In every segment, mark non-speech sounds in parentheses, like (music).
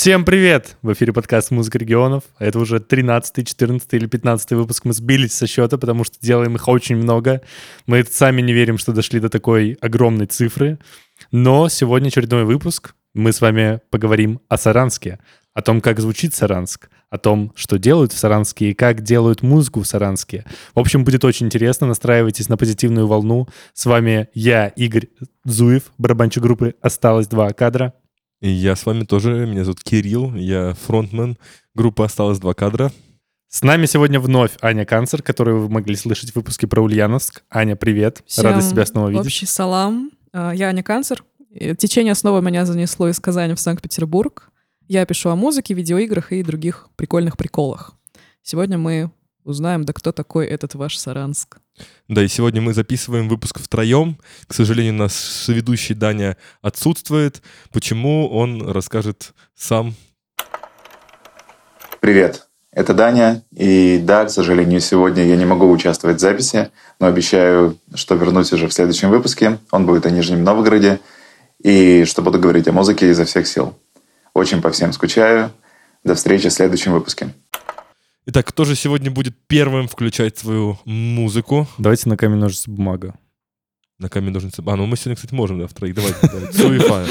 Всем привет! В эфире подкаст «Музыка регионов». Это уже 13, 14 или 15 выпуск. Мы сбились со счета, потому что делаем их очень много. Мы сами не верим, что дошли до такой огромной цифры. Но сегодня очередной выпуск. Мы с вами поговорим о Саранске, о том, как звучит Саранск, о том, что делают в Саранске и как делают музыку в Саранске. В общем, будет очень интересно. Настраивайтесь на позитивную волну. С вами я, Игорь Зуев, барабанщик группы «Осталось два кадра». И я с вами тоже. Меня зовут Кирилл, я фронтмен. Группа «Осталось два кадра». С нами сегодня вновь Аня Канцер, которую вы могли слышать в выпуске про Ульяновск. Аня, привет. Всем Рада тебя снова видеть. Общий салам. А, Я Аня Канцер. Течение снова меня занесло из Казани в Санкт-Петербург. Я пишу о музыке, видеоиграх и других прикольных приколах. Сегодня мы узнаем, да кто такой этот ваш Саранск. Да, и сегодня мы записываем выпуск втроем. К сожалению, наш соведущий Даня отсутствует. Почему, он расскажет сам. Привет, это Даня. И да, к сожалению, сегодня я не могу участвовать в записи, но обещаю, что вернусь уже в следующем выпуске. Он будет о Нижнем Новгороде. И что буду говорить о музыке изо всех сил. Очень по всем скучаю. До встречи в следующем выпуске. Итак, кто же сегодня будет первым включать свою музыку? Давайте на камень, ножницы, бумага. На камень ножницы. А, ну мы сегодня, кстати, можем, да, втроих. Давайте, давайте. Суефа.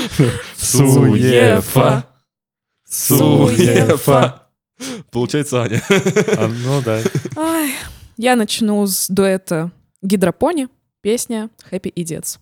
Суефа. Суефа. Получается Аня. А, ну да. Я начну с дуэта «Гидропони», песня «Happy Idiots».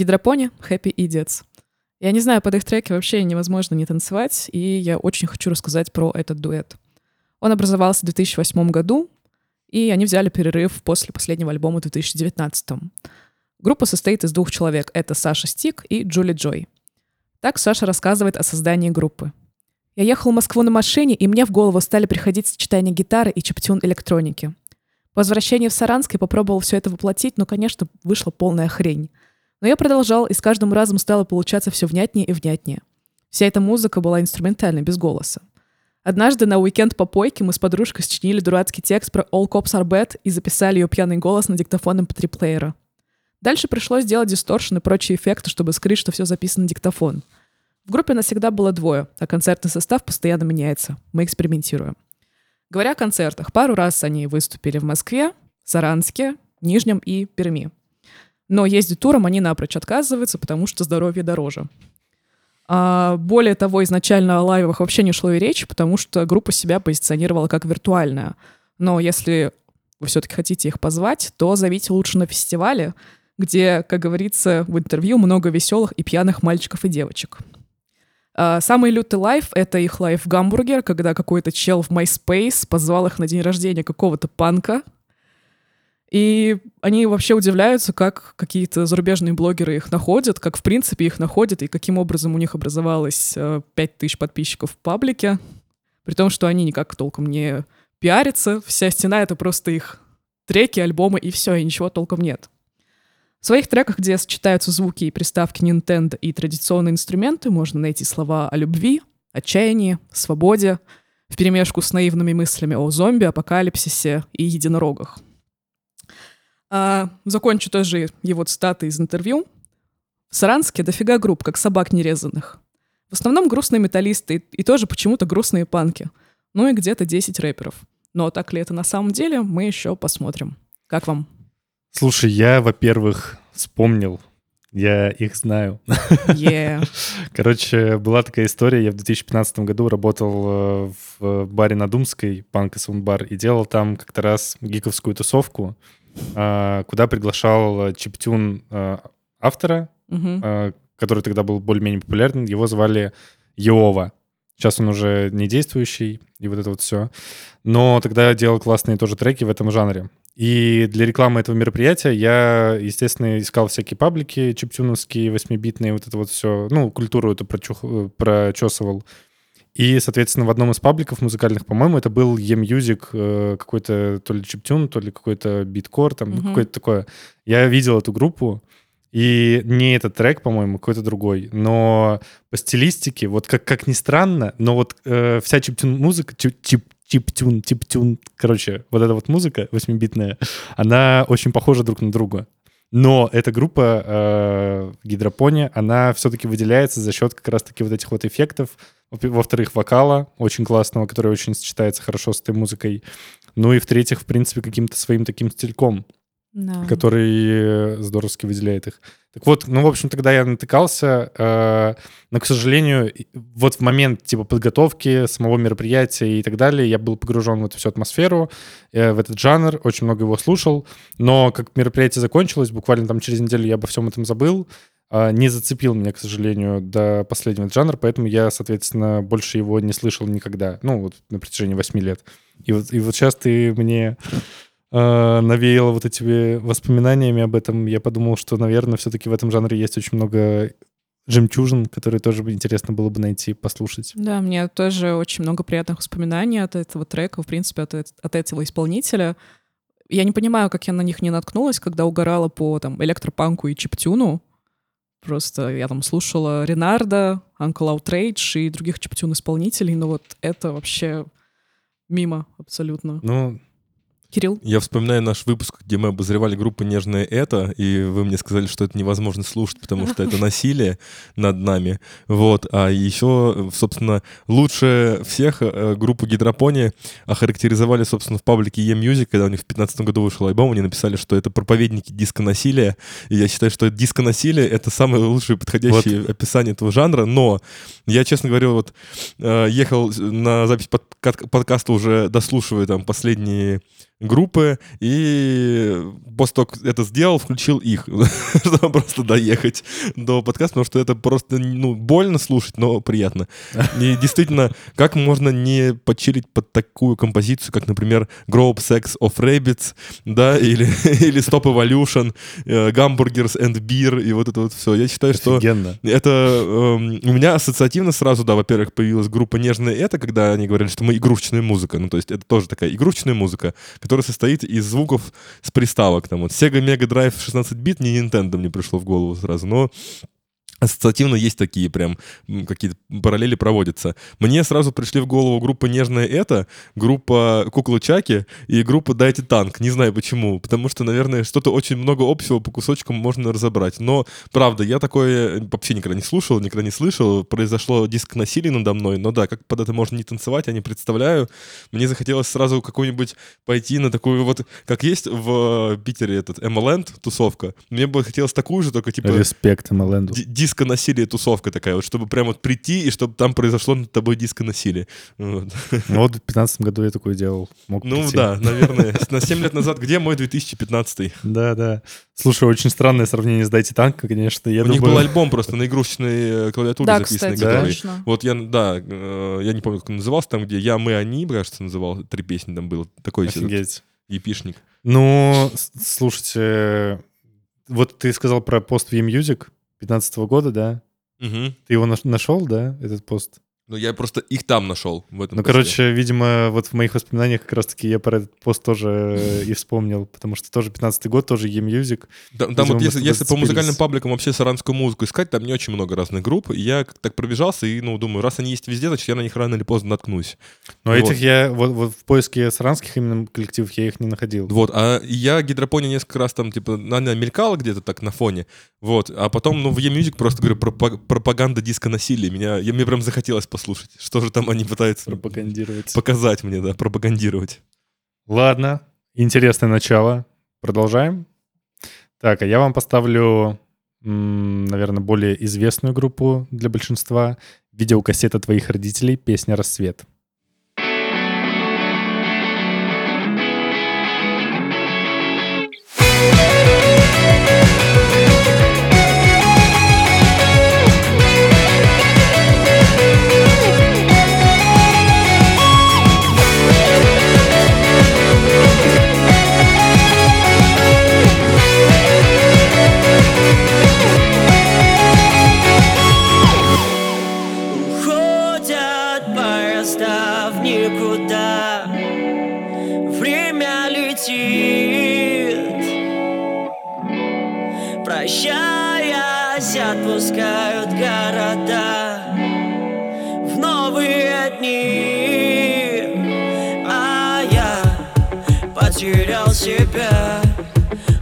Гидропони Happy Idiots. Я не знаю, под их треки вообще невозможно не танцевать, и я очень хочу рассказать про этот дуэт. Он образовался в 2008 году, и они взяли перерыв после последнего альбома в 2019. Группа состоит из двух человек. Это Саша Стик и Джули Джой. Так Саша рассказывает о создании группы. Я ехал в Москву на машине, и мне в голову стали приходить сочетания гитары и чиптюн электроники. По возвращении в Саранск я попробовал все это воплотить, но, конечно, вышла полная хрень. Но я продолжал, и с каждым разом стало получаться все внятнее и внятнее. Вся эта музыка была инструментальной, без голоса. Однажды на уикенд по пойке мы с подружкой сочинили дурацкий текст про All Cops Are Bad и записали ее пьяный голос на диктофон MP3-плеера. Дальше пришлось делать дисторшн и прочие эффекты, чтобы скрыть, что все записано на диктофон. В группе нас всегда было двое, а концертный состав постоянно меняется. Мы экспериментируем. Говоря о концертах, пару раз они выступили в Москве, Саранске, Нижнем и Перми. Но ездить туром они напрочь отказываются, потому что здоровье дороже. А более того, изначально о лайвах вообще не шло и речи, потому что группа себя позиционировала как виртуальная. Но если вы все-таки хотите их позвать, то зовите лучше на фестивале, где, как говорится в интервью, много веселых и пьяных мальчиков и девочек. А, Самый лютый live — это их live в Гамбурге, когда какой-то чел в MySpace позвал их на день рождения какого-то панка, и они вообще удивляются, как какие-то зарубежные блогеры их находят, как в принципе их находят, и каким образом у них образовалось э, 5000 подписчиков в паблике, при том, что они никак толком не пиарятся, вся стена — это просто их треки, альбомы, и все, и ничего толком нет. В своих треках, где сочетаются звуки и приставки Nintendo и традиционные инструменты, можно найти слова о любви, отчаянии, свободе, вперемешку с наивными мыслями о зомби, апокалипсисе и единорогах. А, закончу тоже его цитаты из интервью. В Саранске дофига групп, как собак нерезанных. В основном грустные металлисты и, и тоже почему-то грустные панки. Ну и где-то 10 рэперов. Но так ли это на самом деле, мы еще посмотрим. Как вам? Слушай, я, во-первых, Вспомнил. Я их знаю. Е. (laughs) Короче, была такая история. Я в 2015 году работал э, в баре на Думской, панк и саундбар, и делал там как-то раз гиковскую тусовку, куда приглашал э, чиптюн э, автора, э, который тогда был более-менее популярен. Его звали Йова. Сейчас он уже не действующий, и вот это вот все. Но тогда я делал классные тоже треки в этом жанре. И для рекламы этого мероприятия я, естественно, искал всякие паблики чиптюновские, восьмибитные, вот это вот все, ну, культуру эту прочух- прочесывал. И, соответственно, в одном из пабликов музыкальных, по-моему, это был E-Music, э, какой-то то ли чиптюн, то ли какой-то биткор, там, Мгм. какое-то такое. Я видел эту группу, и не этот трек, по-моему, какой-то другой, но по стилистике, вот как, как ни странно, но вот э, вся чиптюн-музыка, чип, чип, чиптюн, чиптюн, короче, вот эта вот музыка восьмибитная, она очень похожа друг на друга. Но эта группа э, гидропония, она все-таки выделяется за счет как раз-таки вот этих вот эффектов. Во- Во-вторых, вокала очень классного, который очень сочетается хорошо с этой музыкой. Ну и в-третьих, в принципе, каким-то своим таким стильком Да. который э, здоровски выделяет их. Так вот, ну, в общем, тогда я натыкался, э, но, к сожалению, вот в момент, типа, подготовки самого мероприятия и так далее, я был погружен в эту всю атмосферу, э, в этот жанр, очень много его слушал, но как мероприятие закончилось, буквально там через неделю я обо всем этом забыл, не зацепил меня, к сожалению, до последнего этот жанр, поэтому я, соответственно, больше его не слышал никогда, ну, вот на протяжении восьми лет. И вот, и вот сейчас ты мне э, навеяло вот этими воспоминаниями об этом, я подумал, что, наверное, все-таки в этом жанре есть очень много жемчужин, которые тоже интересно было бы найти, послушать. Да, мне тоже очень много приятных воспоминаний от этого трека, в принципе, от, от этого исполнителя. Я не понимаю, как я на них не наткнулась, когда угорала по там электропанку и чиптюну. Просто я там слушала Ренарда, Uncle Outrage и других чиптюн-исполнителей, но вот это вообще мимо абсолютно. Ну, Кирилл? Я вспоминаю наш выпуск, где мы обозревали группу «Нежное это», и вы мне сказали, что это невозможно слушать, потому что это (laughs) насилие над нами. Вот. А еще, собственно, лучше всех э, группу «Гидропония» охарактеризовали, собственно, в паблике E-Music, когда у них в 2015 году вышел альбом, они написали, что это проповедники диско-насилия. И я считаю, что диско-насилие — это самое лучшее подходящее описание этого жанра. Но я, честно говоря, вот э, ехал на запись подка- подкаста уже дослушивая там последние группы, и после того, как это сделал, включил их, (laughs) чтобы просто доехать до подкаста, потому что это просто, ну, больно слушать, но приятно. И действительно, как можно не почилить под такую композицию, как, например, Grow Up Sex of Rabbits, да, (laughs) или, или Stop Evolution, э, Hamburgers and Beer, и вот это вот все. Я считаю, что офигенно. это эм, у меня ассоциативно сразу, да, во-первых, появилась группа «Нежное это», когда они говорили, что мы игрушечная музыка. Ну, то есть это тоже такая игрушечная музыка, которая состоит из звуков с приставок. Там вот Sega Mega Drive 16 бит, не Nintendo мне пришло в голову сразу, но ассоциативно есть такие прям какие-то параллели проводятся. Мне сразу пришли в голову группа «Нежное это», группа «Куклы Чаки» и группа «Дайте танк». Не знаю почему, потому что, наверное, что-то очень много общего по кусочкам можно разобрать. Но, правда, я такое вообще никогда не слушал, никогда не слышал. Произошло диск насилия надо мной, но да, как под это можно не танцевать, я не представляю. Мне захотелось сразу какую-нибудь пойти на такую вот, как есть в Питере этот MLand тусовка. Мне бы хотелось такую же, только типа Респект Эмэленду. Ди- диско-насилие тусовка такая, вот чтобы прям вот прийти и чтобы там произошло над тобой диско-насилие. Вот. Ну, вот в 15 году я такое делал. Мог Ну прийти. да, (laughs) наверное. На 7 лет назад где мой 2015? Да, да. Слушай, очень странное сравнение с Дайте танка, конечно. Я У них был альбом просто на игрушечной э, клавиатуре Да, записанный, кстати, который... Вот я, да, э, я не помню, как он назывался, там, где «Я, мы, они», кажется, называл, три песни там было. Такой себе Офигеть. епишник. Ну, слушайте, вот ты сказал про пост в E-Music 15 года, да? Мгм. Ты его наш- нашел, да, этот пост? Ну, я просто их там нашел, в этом Ну, посте. короче, видимо, вот в моих воспоминаниях как раз-таки я про этот пост тоже э, и вспомнил, потому что тоже 15 год, тоже E-Music. Там, там вот если, если по музыкальным пабликам вообще саранскую музыку искать, там не очень много разных групп. И я так пробежался и, ну, думаю, раз они есть везде, значит, я на них рано или поздно наткнусь. Но Вот. этих я вот, вот в поиске саранских именно коллективов я их не находил. Вот, а я гидропония несколько раз там, типа, она мелькала где-то так на фоне, вот, а потом, ну, в E-Music просто, говорю, пропа- пропаганда диско-насилия, меня, я, мне прям захотелось послушать, что же там они пытаются Пропагандировать. показать мне, да, пропагандировать. Ладно, интересное начало. Продолжаем. Так, а я вам поставлю, наверное, более известную группу для большинства. Видеокассета твоих родителей, песня «Рассвет». Потерял себя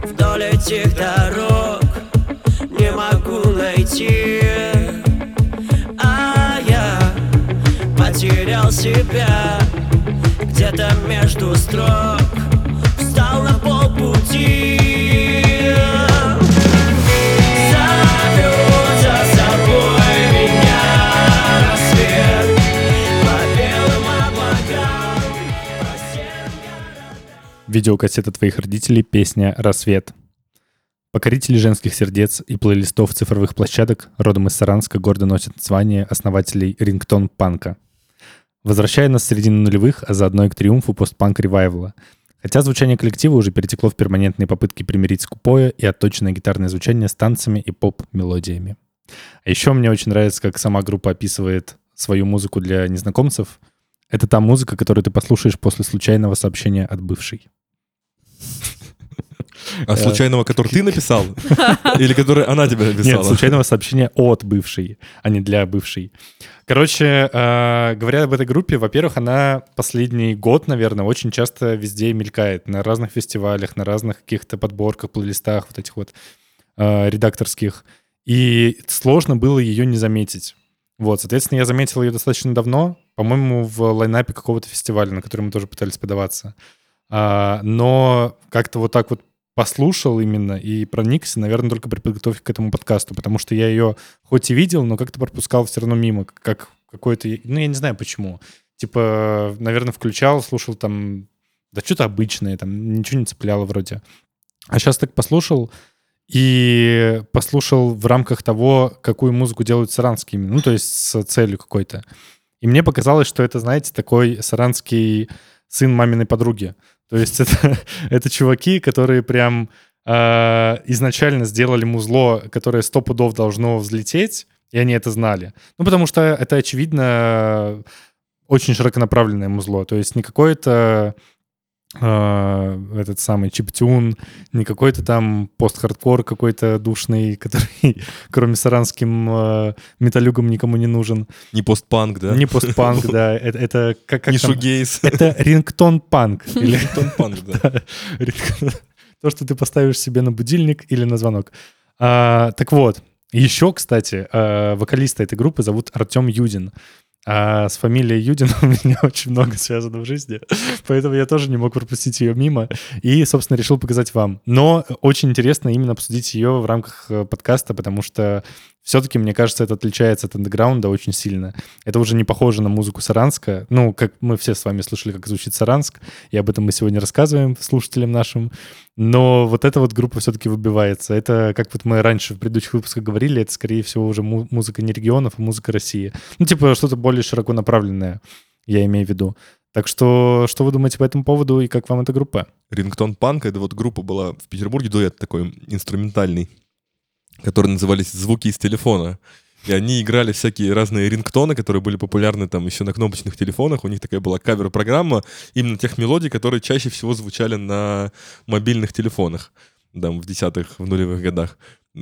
Вдоль этих дорог. Не могу найти. А я потерял себя Где-то между строк. Встал на полпути Видеокассета твоих родителей, песня «Рассвет». Покорители женских сердец и плейлистов цифровых площадок родом из Саранска гордо носят звание основателей рингтон панка. Возвращая нас с середины нулевых, а заодно и к триумфу постпанк ревайвала. Хотя звучание коллектива уже перетекло в перманентные попытки примирить скупое и отточенное гитарное звучание с танцами и поп-мелодиями. А еще мне очень нравится, как сама группа описывает свою музыку для незнакомцев. Это та музыка, которую ты послушаешь после случайного сообщения от бывшей. А случайного, который ты написал? (laughs) Или который она тебе написала? Нет, случайного сообщения от бывшей, а не для бывшей. Короче, э, говоря об этой группе, во-первых, она последний год, наверное, очень часто везде мелькает. На разных фестивалях, на разных каких-то подборках, плейлистах вот этих вот э, редакторских. И сложно было ее не заметить. Вот, соответственно, я заметил ее достаточно давно, по-моему, в лайнапе какого-то фестиваля, на который мы тоже пытались подаваться. А, но как-то вот так вот послушал именно и проникся, наверное, только при подготовке к этому подкасту, потому что я ее хоть и видел, но как-то пропускал все равно мимо, как какой-то... Ну, я не знаю почему. Типа, наверное, включал, слушал там... Да что-то обычное, там ничего не цепляло вроде. А сейчас так послушал, и послушал в рамках того, какую музыку делают саранскими, ну, то есть с целью какой-то. И мне показалось, что это, знаете, такой саранский сын маминой подруги. То есть это, (laughs) это чуваки, которые прям э, изначально сделали музло, которое сто пудов должно взлететь, и они это знали. Ну, потому что это, очевидно, очень широконаправленное музло. То есть не какое-то этот самый чиптюн, не какой-то там пост-хардкор какой-то душный, (laughs) который кроме саранским э, металюгам никому не нужен. Не постпанк, да? Не постпанк, (laughs) да. Это, это как, как Не там- шугейс. Это рингтон-панк. (laughs) Или Тонпанк, да. то, что ты поставишь себе на будильник или на звонок. А, так вот, еще, кстати, а, вокалиста этой группы зовут Артем Юдин. А с фамилией Юдин (laughs) у меня очень много связано в жизни, поэтому я тоже не мог пропустить ее мимо и, собственно, решил показать вам. Но очень интересно именно обсудить ее в рамках э, подкаста, потому что все-таки, мне кажется, это отличается от андеграунда очень сильно. Это уже не похоже на музыку Саранска. Ну, как мы все с вами слышали, как звучит Саранск, и об этом мы сегодня рассказываем слушателям нашим. Но вот эта вот группа все-таки выбивается. Это, как вот мы раньше в предыдущих выпусках говорили, это, скорее всего, уже му- музыка не регионов, а музыка России. Ну, типа что-то более широко направленное, я имею в виду. Так что, что вы думаете по этому поводу и как вам эта группа? Рингтон Панк, это вот группа была в Петербурге, дуэт такой инструментальный, который назывались «Звуки из телефона». И они играли всякие разные рингтоны, которые были популярны там еще на кнопочных телефонах. У них такая была кавер-программа именно тех мелодий, которые чаще всего звучали на мобильных телефонах там, в десятых, в нулевых годах.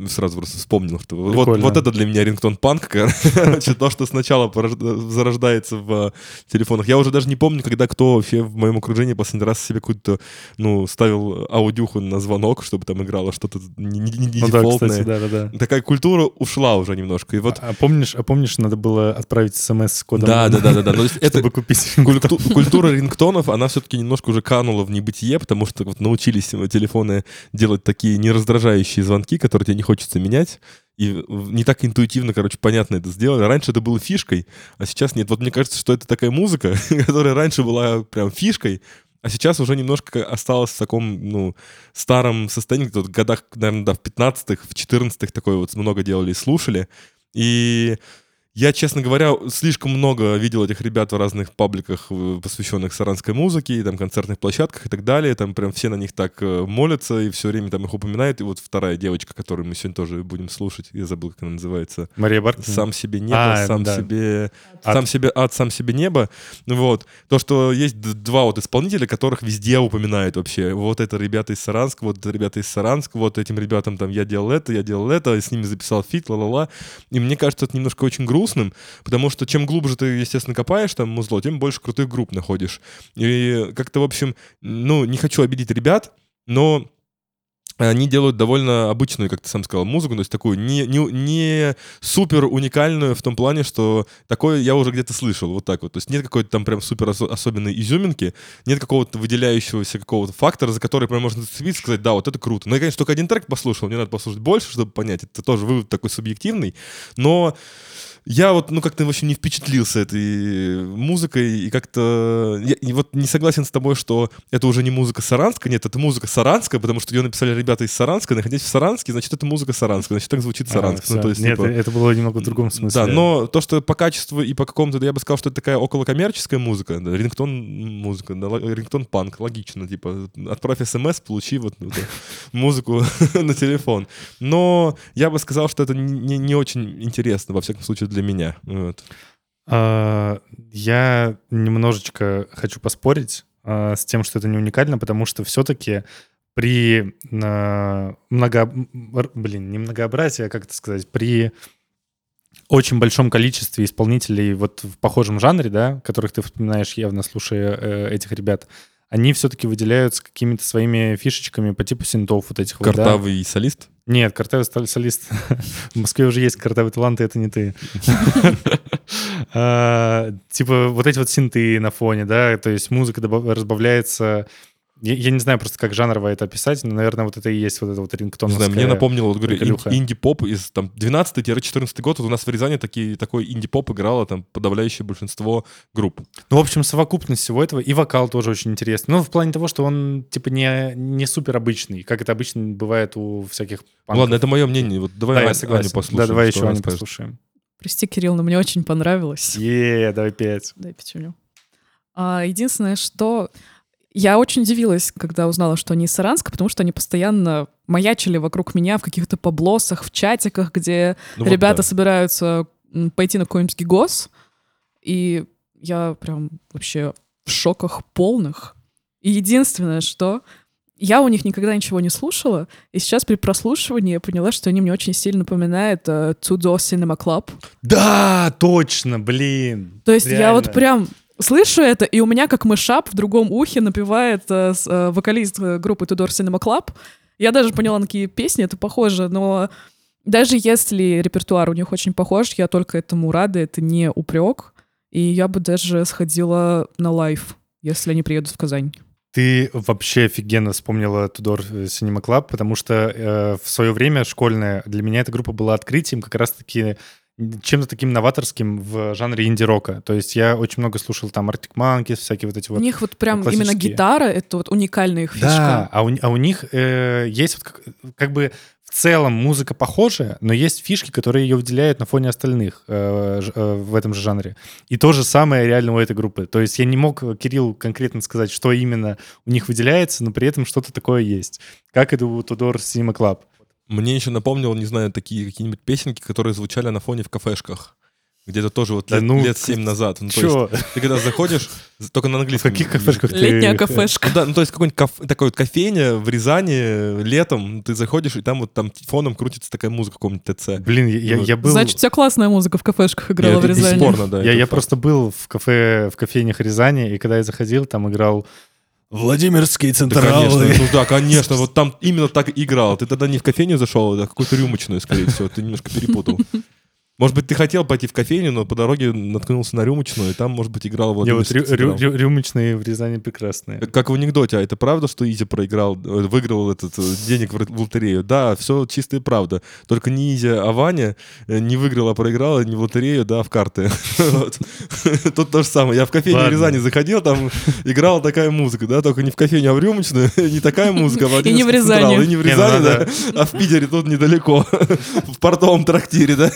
Сразу просто вспомнил, что вот, вот это для меня рингтон панк, (laughs) короче, то, что сначала зарождается в э, телефонах. Я уже даже не помню, когда кто в моем окружении последний раз себе какую-то, ну, ставил аудюху на звонок, чтобы там играло что-то не, не- не Ну да, дефолтное. кстати, да-да-да. Такая культура ушла уже немножко. И вот А помнишь, а помнишь, надо было отправить смс с кодом? да, да, да, да, да. Ну, то есть (laughs) это чтобы купить. культу- культура рингтонов, она все-таки немножко уже канула в небытие, потому что вот научились телефоны делать такие нераздражающие звонки, которые тебе не хочется менять. И не так интуитивно, короче, понятно это сделали. Раньше это было фишкой, а сейчас нет. Вот мне кажется, что это такая музыка, (laughs) которая раньше была прям фишкой, а сейчас уже немножко осталась в таком, ну, старом состоянии, вот в годах, наверное, да, в 15-х, в 14-х такое вот много делали и слушали. И я, честно говоря, слишком много видел этих ребят в разных пабликах, э, посвященных саранской музыке, и там концертных площадках и так далее. Там прям все на них так э, молятся и все время там их упоминают. И вот вторая девочка, которую мы сегодня тоже будем слушать, я забыл, как она называется. Мария Баркина. Сам себе небо, А, сам да. себе... Ад. Сам себе ад, сам себе небо. Вот. То, что есть два вот исполнителя, которых везде упоминают вообще. Вот это ребята из Саранска, вот это ребята из Саранска, вот этим ребятам там я делал это, я делал это, с ними записал feat, ла-ла-ла. И мне кажется, это немножко очень грустным, потому что чем глубже ты, естественно, копаешь там музло, тем больше крутых групп находишь. И как-то, в общем, ну, не хочу обидеть ребят, но они делают довольно обычную, как ты сам сказал, музыку, то есть такую не, не, не супер уникальную в том плане, что такое я уже где-то слышал, вот так вот. То есть нет какой-то там прям супер осо- особенной изюминки, нет какого-то выделяющегося какого-то фактора, за который прям можно зацепиться и сказать, да, вот это круто. Ну, я, конечно, только один трек послушал, мне надо послушать больше, чтобы понять. Это тоже вывод такой субъективный, но я вот, ну, как-то, в общем, не впечатлился этой музыкой и как-то... Я, и вот не согласен с тобой, что это уже не музыка Саранска. Нет, это музыка Саранска, потому что ее написали ребята из Саранска. Находясь в Саранске, значит, это музыка Саранска. Значит, так звучит А, Саранск. всё. ну, то есть, Нет, типа, это было немного в другом смысле. да, но то, что по качеству и по какому-то, я бы сказал, что это такая околокоммерческая музыка, да, рингтон музыка, да, рингтон панк, логично, типа, отправь смс, получи вот эту музыку (laughs) на телефон. Но я бы сказал, что это не, не очень интересно, во всяком случае, для меня. Вот. А, Я немножечко хочу поспорить а, с тем, что это не уникально, потому что все-таки при а, много... Блин, не многообразии, а как это сказать, при очень большом количестве исполнителей вот в похожем жанре, да, которых ты вспоминаешь явно, слушая э, этих ребят, они все-таки выделяются какими-то своими фишечками по типу синтов вот этих вот, да. Картавый солист? Нет, картавый солист. (laughs) В Москве уже есть картавый талант, и это не ты. (laughs) А, Типа вот эти вот синты на фоне, да, то есть музыка разбавляется... Я я не знаю просто, как жанрово это описать, но, наверное, вот это и есть вот это вот Не рингтоновская... знаю, мне напомнило, вот говорю, ин- инди-поп из там 12-14 год. Вот у нас в Рязани такие, такой инди-поп играло там подавляющее большинство групп. Ну, в общем, совокупность всего этого, и вокал тоже очень интересный. Ну, в плане того, что он, типа, не, не супер обычный, как это обычно бывает у всяких Ну, панков. ладно, это мое мнение. Вот давай Да, я согласен. Аню послушаем. Да, давай еще Аню скажет. послушаем. Прости, Кирилл, но мне очень понравилось. Е, давай пять. Дай пятюню. А, единственное, что я очень удивилась, когда узнала, что они из Саранска, потому что они постоянно маячили вокруг меня в каких-то поблосах, в чатиках, где Ну вот ребята да. собираются пойти на какой-нибудь гигос, и я прям вообще в шоках полных. И единственное, что я у них никогда ничего не слушала, и сейчас при прослушивании я поняла, что они мне очень сильно напоминают э, Tudor Cinema Club. Да, точно, блин. То есть я Реально. вот прям слышу это, и у меня как мышап в другом ухе напевает э, э, вокалист э, группы Tudor Cinema Club. Я даже поняла, на какие песни это похоже, но даже если репертуар у них очень похож, я только этому рада, это не упрек. И я бы даже сходила на live, если они приедут в Казань. Ты вообще офигенно вспомнила Two Door Cinema Club, потому что э, в свое время школьное для меня эта группа была открытием как раз-таки чем-то таким новаторским в жанре инди-рока. То есть я очень много слушал там Arctic Monkeys, всякие вот эти вот... у них вот прям именно классические. гитара, это вот уникальная их фишка. Да, а у, а у них э, есть вот как, как бы в целом музыка похожая, но есть фишки, которые ее выделяют на фоне остальных э, э, в этом же жанре. И то же самое реально у этой группы. То есть я не мог, Кирилл, конкретно сказать, что именно у них выделяется, но при этом что-то такое есть. Как это у Tudor Cinema Club. Мне еще напомнил, не знаю, такие какие-нибудь песенки, которые звучали на фоне в кафешках. где-то тоже вот Да лет, ну, лет 7 назад. Ну, то Чё? есть ты когда заходишь, только на В английском. каких кафешках ты... Летняя Ну кафешка. да, ну то есть какой-нибудь каф- такой вот кофейня в Рязани летом, ты заходишь, и там вот там фоном крутится такая музыка в каком-нибудь ТЦ. Блин, я, я- я был... Значит, у тебя классная музыка в кафешках играла в это Рязани. бесспорно, да. я, я факт. просто был в кафе, в кофейнях Рязани, и когда я заходил, там играл Владимирский Да, Централ. конечно, ну да, (laughs) конечно, вот там именно так играл. Ты тогда не в кофейню зашел, а какую-то рюмочную, скорее всего, ты немножко перепутал. Может быть, ты хотел пойти в кофейню, но по дороге наткнулся на рюмочную, и там, может быть, играл Не, вот рю- рю- рю- рюмочные в Рязани прекрасные. Как в анекдоте, а это правда, что Изи проиграл, э, выиграл этот э, денег в лотерею? Да, все чистая правда. Только не Изи, а Ваня э, не выиграл, а проиграл не в лотерею, да, а в карты. (laughs) Вот. Тут то же самое. Я в кофейню в. Рязани заходил, там играла такая музыка, да, только не в кофейню, а в рюмочную. (laughs) Не такая музыка, а И не в. Рязани. И не в ну Рязани, да, а в Питере тут недалеко. (laughs) В портовом трактире, да.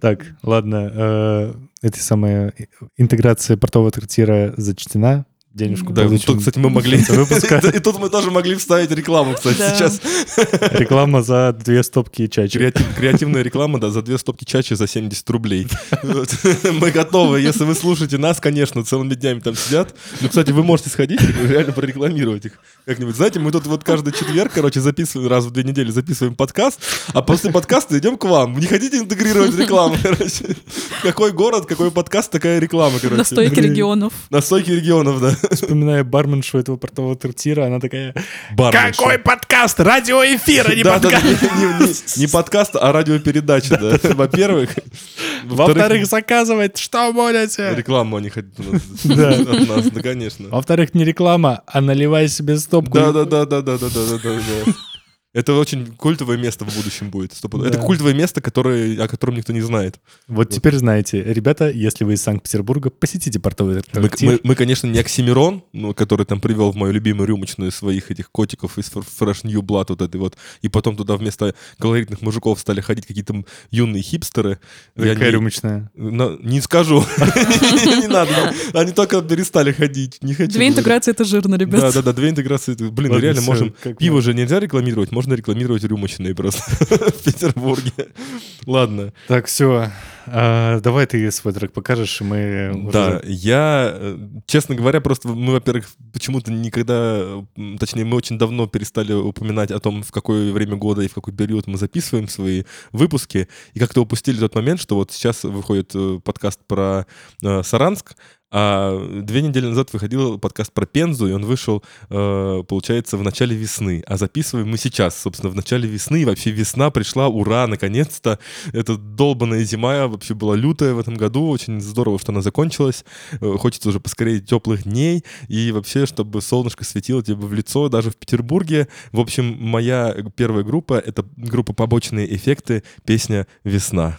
Так, ладно. э, Эта самая интеграция портового трактира зачтена. Денежку Да, получим тут, кстати, мы могли... (laughs) И тут мы тоже могли вставить рекламу, кстати, сейчас. Реклама за две стопки чачи. Креатив- креативная реклама, да, за две стопки чачи за 70 рублей. Мы готовы. Если вы слушаете нас, конечно, целыми днями там сидят. Ну, кстати, вы можете сходить и реально прорекламировать их как-нибудь. Знаете, мы тут вот каждый четверг, короче, записываем, раз в две недели записываем подкаст, а после подкаста идем к вам. Не хотите интегрировать рекламу, короче? Какой город, какой подкаст, такая реклама, короче. На стойке Блин. регионов. На стойке регионов, да. (laughs) Вспоминаю барменшу этого портового трактира, она такая... Барменша. Какой подкаст? Радиоэфир, а не подкаст! не, подкаст, а радиопередача, да. Во-первых. Во-вторых, заказывать что будете? Рекламу они хотят от (laughs) нас, да, конечно. Во-вторых, не реклама, а наливай себе стопку. Да, да, да, да, да, да, да, да, да. Это очень культовое место в будущем будет. стопудово. Это Да. культовое место, которое, о котором никто не знает. Вот теперь знаете, ребята, если вы из Санкт-Петербурга, посетите портовый Мы, трактир. мы- мы, конечно, не Оксимирон, ну, который там привел в мою любимую рюмочную своих этих котиков из Fr- Fresh New Blood вот этой вот, и потом туда вместо колоритных мужиков стали ходить какие-то юные хипстеры. Я Какая не- рюмочная? на- не скажу. (laughs) Не надо. Они только перестали ходить. Не хочу. Две интеграции — это жирно, Да, ребят. да, да, две интеграции. Блин, реально можем... Пиво же нельзя рекламировать, можно рекламировать рюмочные просто (laughs) в Петербурге. Ладно. Так, все. давай ты свой трек покажешь, и мы уже- Да, я, э, честно говоря, просто мы, во-первых, почему-то никогда, точнее, мы очень давно перестали упоминать о том, в какое время года и в какой период мы записываем свои выпуски, и как-то упустили тот момент, что вот сейчас выходит э, подкаст про э, Саранск, а две недели назад выходил подкаст про Пензу, и он вышел, э, получается, в начале весны. А записываем мы сейчас, собственно, в начале весны. И вообще весна пришла, ура, наконец-то. Эта долбанная зима вообще была лютая в этом году. Очень здорово, что она закончилась. Э, Хочется уже поскорее теплых дней. И вообще, чтобы солнышко светило тебе в лицо, даже в Петербурге. В общем, моя первая группа — это группа «Побочные эффекты», песня «Весна».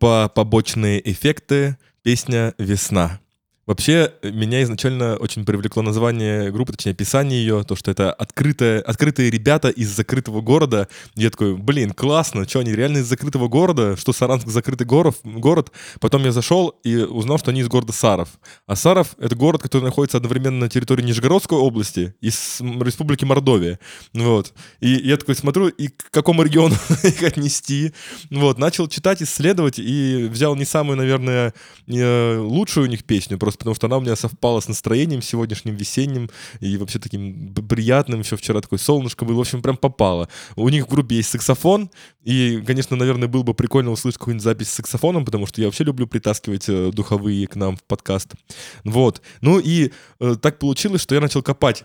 Группа «Побочные эффекты», песня «Весна». Вообще, меня изначально очень привлекло название группы, точнее, описание ее, то, что это открытые, открытые ребята из закрытого города. Я такой, блин, классно, что они реально из закрытого города, что Саранск закрытый город, город. Потом я зашел и узнал, что они из города Саров. А Саров — это город, который находится одновременно на территории Нижегородской области и Республики Мордовия. Вот. И я такой смотрю, и к какому региону (laughs) их отнести. Вот. Начал читать, исследовать, и взял не самую, наверное, э, лучшую у них песню, просто потому что она у меня совпала с настроением сегодняшним весенним и вообще таким приятным. Еще вчера такое солнышко было, в общем, прям попало. У них в группе есть саксофон, и, конечно, наверное, было бы прикольно услышать какую-нибудь запись с саксофоном, потому что я вообще люблю притаскивать э, духовые к нам в подкаст. Вот. Ну и э, так получилось, что я начал копать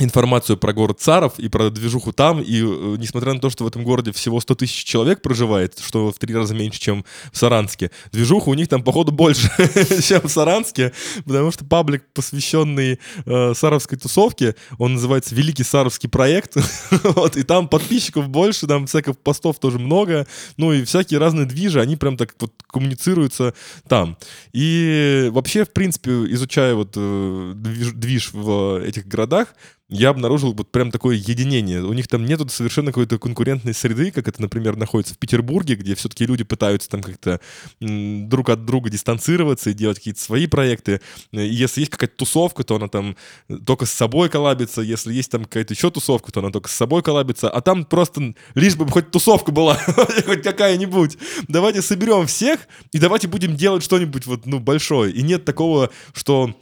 информацию про город Царов и про движуху там, и э, несмотря на то, что в этом городе всего 100 тысяч человек проживает, что в три раза меньше, чем в Саранске, движуха у них там, походу, больше, (laughs) чем в Саранске, потому что паблик, посвященный э, саровской тусовке, он называется «Великий Саровский проект», (laughs) вот, и там подписчиков больше, там всяких постов тоже много, ну и всякие разные движи, они прям так вот коммуницируются там. И вообще, в принципе, изучая вот э, движ, движ в этих городах, я обнаружил вот прям такое единение. У них там нету совершенно какой-то конкурентной среды, как это, например, находится в Петербурге, где все-таки люди пытаются там как-то друг от друга дистанцироваться и делать какие-то свои проекты. И если есть какая-то тусовка, то она там только с собой коллабится. Если есть там какая-то еще тусовка, то она только с собой коллабится. А там просто лишь бы хоть тусовка была, (laughs) хоть какая-нибудь. Давайте соберем всех и давайте будем делать что-нибудь вот, ну, большое. И нет такого, что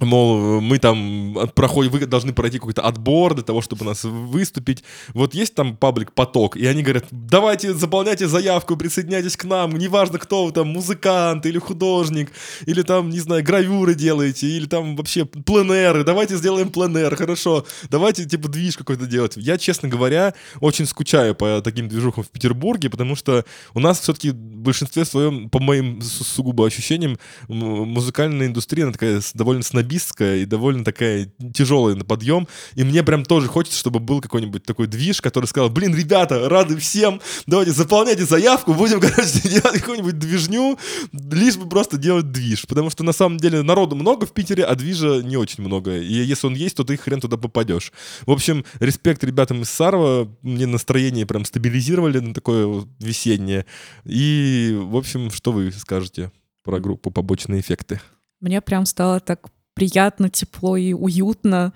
Мол, мы там проходим, вы должны пройти какой-то отбор для того, чтобы нас выступить. Вот есть там паблик поток, и они говорят, давайте заполняйте заявку, присоединяйтесь к нам, неважно, кто вы там, музыкант или художник, или там, не знаю, гравюры делаете, или там вообще пленеры, давайте сделаем пленер, хорошо, давайте типа движ какой-то делать. Я, честно говоря, очень скучаю по таким движухам в Петербурге, потому что у нас все-таки в большинстве своем, по моим су- сугубо ощущениям, музыкальная индустрия, она такая довольно снобистская и довольно такая тяжелая на подъем. И мне прям тоже хочется, чтобы был какой-нибудь такой движ, который сказал, блин, ребята, рады всем, давайте заполняйте заявку, будем, (laughs) короче, делать какую-нибудь движню, лишь бы просто делать движ. Потому что на самом деле народу много в Питере, а движа не очень много. И если он есть, то ты хрен туда попадешь. В общем, респект ребятам из Сарова. Мне настроение прям стабилизировали на такое весеннее. И, в общем, что вы скажете про группу «Побочные эффекты»? Мне прям стало так приятно, тепло и уютно.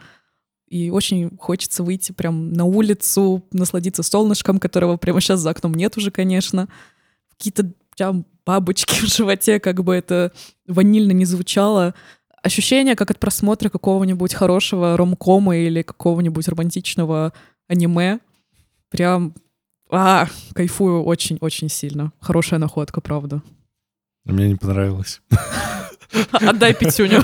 И очень хочется выйти прям на улицу, насладиться солнышком, которого прямо сейчас за окном нет уже, конечно. Какие-то прям бабочки (laughs) в животе, как бы это ванильно не звучало. Ощущение, как от просмотра какого-нибудь хорошего ромкома или какого-нибудь романтичного аниме. Прям, а, кайфую очень-очень сильно. Хорошая находка, правда. А Мне не понравилось. (laughs) Отдай пятюню.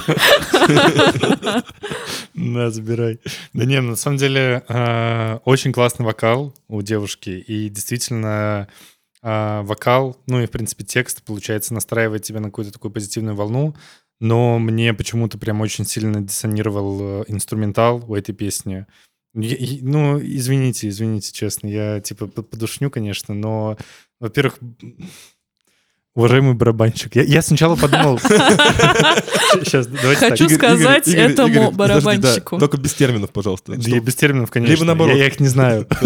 Да, забирай. Да не, на самом деле э, очень классный вокал у девушки. И действительно э, вокал, ну и, в принципе, текст, получается, настраивает тебя на какую-то такую позитивную волну. Но мне почему-то прям очень сильно диссонировал э, инструментал у этой песни. Ну, извините, извините, честно. Я, типа, подушню, конечно, но, во-первых, уважаемый барабанщик, я, я сначала подумал... (laughs) Сейчас, давайте так. Хочу сказать этому барабанщику. только без терминов, пожалуйста. Без терминов, конечно. Либо наоборот. Я, я их не знаю. (laughs)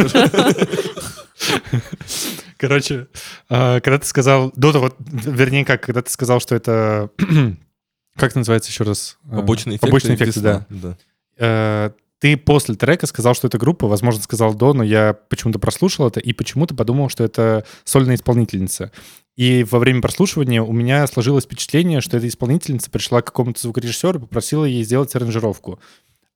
Короче, а, когда ты сказал... До того, вернее, как, когда ты сказал, что это... (clears throat) Как это называется еще раз? А, Побочные эффекты. Побочные эффекты, да. Ты после трека сказал, что это группа, возможно, сказал до, но я почему-то прослушал это и почему-то подумал, что это сольная исполнительница. И во время прослушивания у меня сложилось впечатление, что эта исполнительница пришла к какому-то звукорежиссеру и попросила ей сделать аранжировку.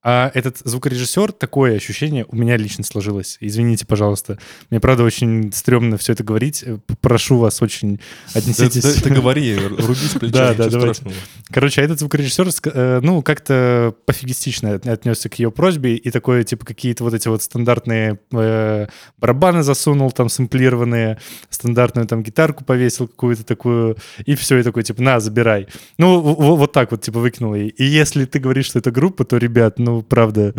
А этот звукорежиссер, такое ощущение у меня лично сложилось. Извините, пожалуйста. Мне, правда, очень стрёмно все это говорить. Э, Прошу вас очень отнеситесь... да, Ты говори, руби с плеча, Да, да, (laughs) страшного. Короче, а этот звукорежиссер, э, ну, как-то пофигистично от- отнесся к ее просьбе и такое, типа, какие-то вот эти вот стандартные э, барабаны засунул, там, сэмплированные, стандартную там гитарку повесил какую-то такую, и все, и такой, типа, на, забирай. Ну, вот так вот, типа, выкинул ей. И если ты говоришь, что это группа, то, ребят, ну, правда,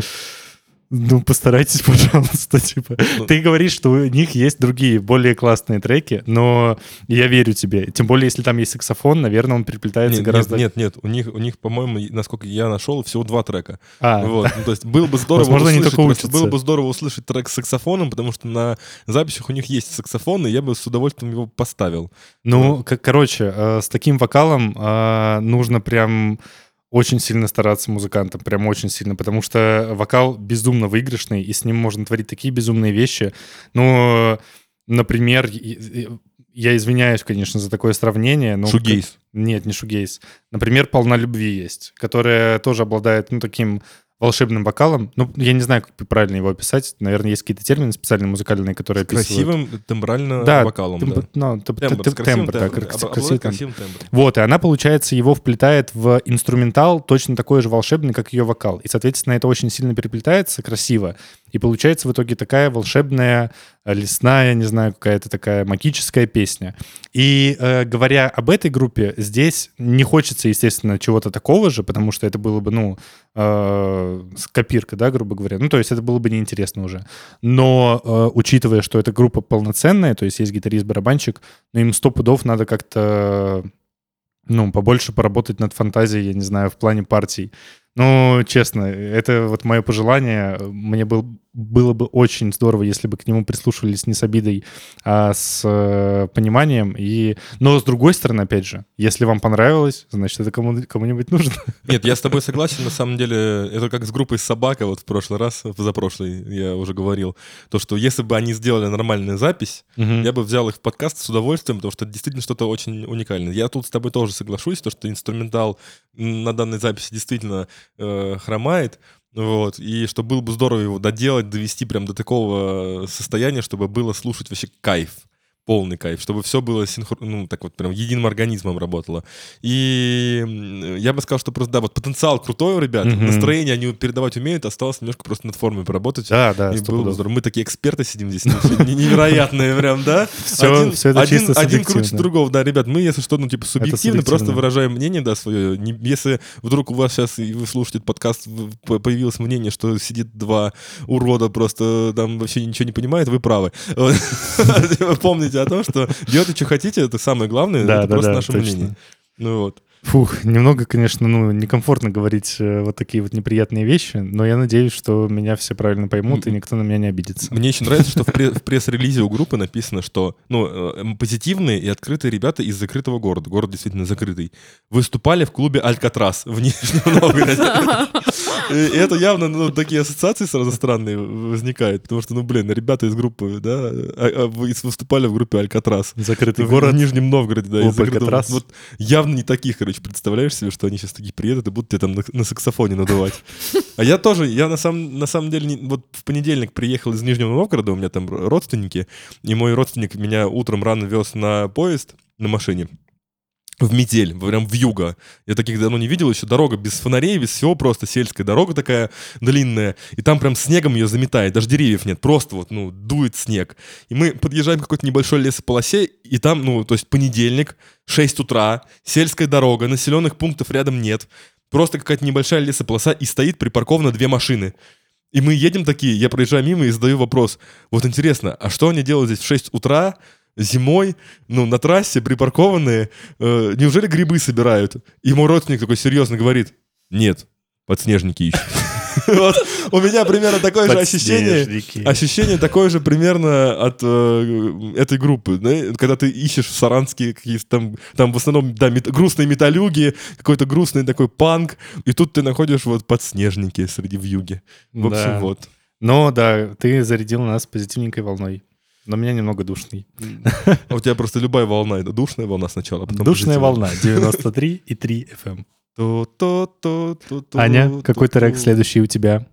ну, постарайтесь, (laughs) пожалуйста, типа. Ну. Ты говоришь, что у них есть другие, более классные треки, но я верю тебе. Тем более, если там есть саксофон, наверное, он переплетается Нет, гораздо... нет, нет, нет, у них, у них, по-моему, насколько я нашел, всего два трека. А, Вот, ну, то есть было бы здорово Возможно, они услышать, только просто учатся. было бы здорово услышать трек с саксофоном, потому что на записях у них есть саксофон, и я бы с удовольствием его поставил. Ну, к- короче, э, с таким вокалом э, нужно прям очень сильно стараться музыкантам, прям очень сильно, потому что вокал безумно выигрышный, и с ним можно творить такие безумные вещи. Ну, например, я извиняюсь, конечно, за такое сравнение, но... Шугейс. Нет, не шугейс. Например, «Полна любви» есть, которая тоже обладает, ну, таким волшебным вокалом. Ну, я не знаю, как правильно его описать. Наверное, есть какие-то термины специальные музыкальные, которые описывают. Красивым тембрально Да, вокалом, тембр- да. ну, Тембр, т- с красивым тембр, да, тембром. крас- Обладает красивый тембр. тембром. Вот, и она, получается, его вплетает в инструментал точно такой же волшебный, как ее вокал. И, соответственно, это очень сильно переплетается красиво. И получается в итоге такая волшебная, лесная, не знаю, какая-то такая магическая песня. И э, говоря об этой группе, здесь не хочется, естественно, чего-то такого же, потому что это было бы, ну, э, копирка, да, грубо говоря. Ну, то есть это было бы неинтересно уже. Но э, учитывая, что эта группа полноценная, то есть есть гитарист, барабанщик, ну, им сто пудов надо как-то ну, побольше поработать над фантазией, я не знаю, в плане партий. Ну, честно, это вот мое пожелание. Мне был, было бы очень здорово, если бы к нему прислушивались не с обидой, а с э, пониманием. И... Но, с другой стороны, опять же, если вам понравилось, значит, это кому- кому-нибудь нужно. Нет, я с тобой согласен, на самом деле, это как с группой «Собака» вот в прошлый раз, в запрошлый, я уже говорил, то, что если бы они сделали нормальную запись, я бы взял их в подкаст с удовольствием, потому что это действительно что-то очень уникальное. Я тут с тобой тоже соглашусь, то, что инструментал на данной записи действительно э, хромает, вот, и что было бы здорово его доделать, довести прям до такого состояния, чтобы было слушать вообще кайф полный кайф, чтобы все было синхро... ну, так вот прям единым организмом работало. И я бы сказал, что просто, да, вот потенциал крутой у ребят, Мгм. настроение они передавать умеют, осталось немножко просто над формой поработать. Да, да, И сто было бы пудов. здорово. Мы такие эксперты сидим здесь, ну, не- невероятные прям, да? Один, всё это один, чисто один круче другого, да, ребят, мы, если что, ну, типа, субъективно, просто выражаем мнение, да, свое. Если вдруг у вас сейчас, и вы слушаете подкаст, появилось мнение, что сидит два урода, просто там вообще ничего не понимает, вы правы. (laughs) Помните о том, что делайте, что хотите, это самое главное, это просто наше мнение. Ну вот. Фух, немного, конечно, ну, некомфортно говорить э, вот такие вот неприятные вещи, но я надеюсь, что меня все правильно поймут, и никто на меня не обидится. Мне еще нравится, что в, пре- (laughs) в пресс-релизе у группы написано, что ну, э, позитивные и открытые ребята из закрытого города. Город действительно закрытый. Выступали в клубе «Алькатрас» в Нижнем Новгороде. (laughs) И это явно ну, такие ассоциации сразу странные возникают. Потому что, ну, блин, ребята из группы, да, а- а вы выступали в группе «Алькатрас». Закрытый В город. Нижнем Новгороде, да. закрытого- Алькатрас. Вот явно не таких, короче, представляешь себе, что они сейчас такие приедут и будут тебя там на, на саксофоне надувать. А я тоже, я на самом, на самом деле, вот в понедельник приехал из Нижнего Новгорода, у меня там родственники, и мой родственник меня утром рано вез на поезд на машине в метель, прям в юго. Я таких давно не видел, еще дорога без фонарей, без всего, просто сельская дорога такая длинная, и там прям снегом ее заметает, даже деревьев нет, просто вот, ну, дует снег. И мы подъезжаем к какой-то небольшой лесополосе, и там, ну, то есть понедельник, 6 утра, сельская дорога, населенных пунктов рядом нет, просто какая-то небольшая лесополоса, и стоит припарковано две машины. И мы едем такие, я проезжаю мимо и задаю вопрос, вот интересно, а что они делают здесь в 6 утра, зимой, ну, на трассе, припаркованные, э, неужели грибы собирают? И мой родственник такой серьезно говорит, нет, подснежники ищут. (laughs) Вот. У меня примерно такое же ощущение, ощущение такое же примерно от э, этой группы, да? когда ты ищешь в Саранске какие-то там, там в основном, да, мет- грустные металюги, какой-то грустный такой панк, и тут ты находишь вот подснежники среди вьюги. В общем, Да. вот. Но да, ты зарядил нас позитивненькой волной. Но меня немного душный. А у тебя просто любая волна, это душная волна сначала, а потом Душная позитивная. волна 93 и 3 FM. Ту-ту-ту-ту-ту. Аня, какой трек следующий у тебя?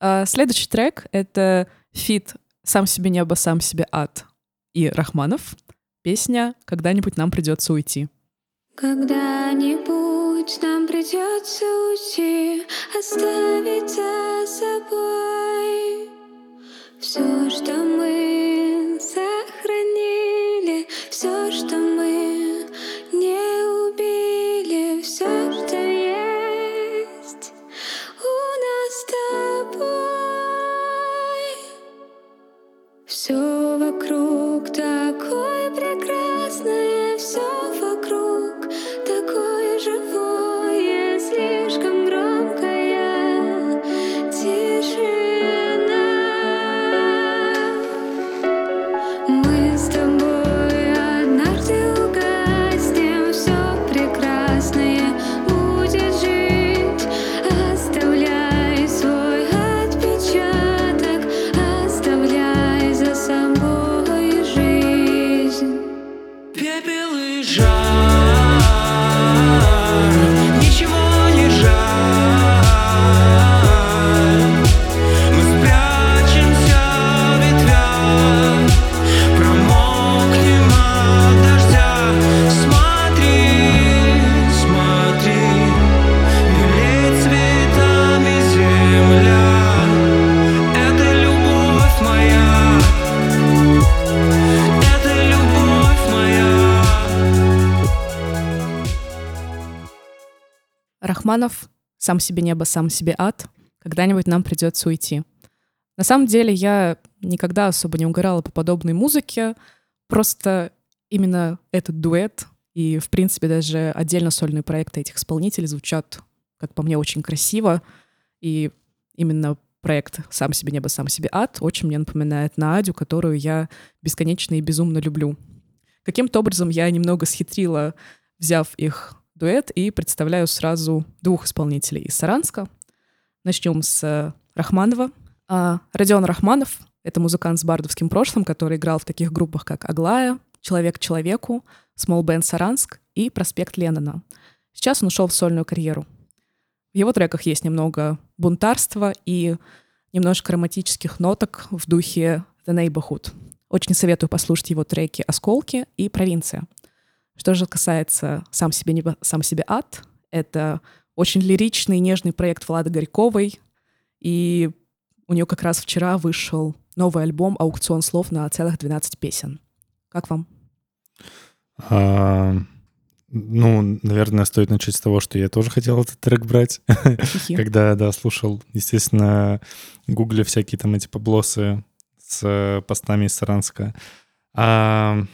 А, Следующий трек — это feat «Сам себе небо, сам себе ад» и Рахманов. Песня «Когда-нибудь нам придется уйти». Когда-нибудь нам придется уйти, оставить за собой все, что мы сохранили, все, что мы не убили, все, что есть у нас с тобой. Все жар Рахманов «Сам себе небо, сам себе ад. Когда-нибудь нам придется уйти». На самом деле я никогда особо не угорала по подобной музыке, просто именно этот дуэт и, в принципе, даже отдельно сольные проекты этих исполнителей звучат, как по мне, очень красиво, и именно проект «Сам себе небо, сам себе ад» очень мне напоминает Надю, которую я бесконечно и безумно люблю. Каким-то образом я немного схитрила, взяв их дуэт, и представляю сразу двух исполнителей из Саранска. Начнем с э, Рахманова. А, Родион Рахманов — это музыкант с бардовским прошлым, который играл в таких группах, как «Аглая», «Человек человеку», «Small Band Саранск» и «Проспект Леннона». Сейчас он ушел в сольную карьеру. В его треках есть немного бунтарства и немножко романтических ноток в духе The Neighborhood. Очень советую послушать его треки «Осколки» и «Провинция». Что же касается «Сам себе небо, сам себе ад», это очень лиричный, нежный проект Влады Горьковой, и у нее как раз вчера вышел новый альбом «Аукцион слов» на целых 12 песен. Как вам? А, ну, наверное, стоит начать с того, что я тоже хотел этот трек брать. (laughs) Когда, да, слушал, естественно, гугли всякие там эти поблосы с постами из Саранска. А,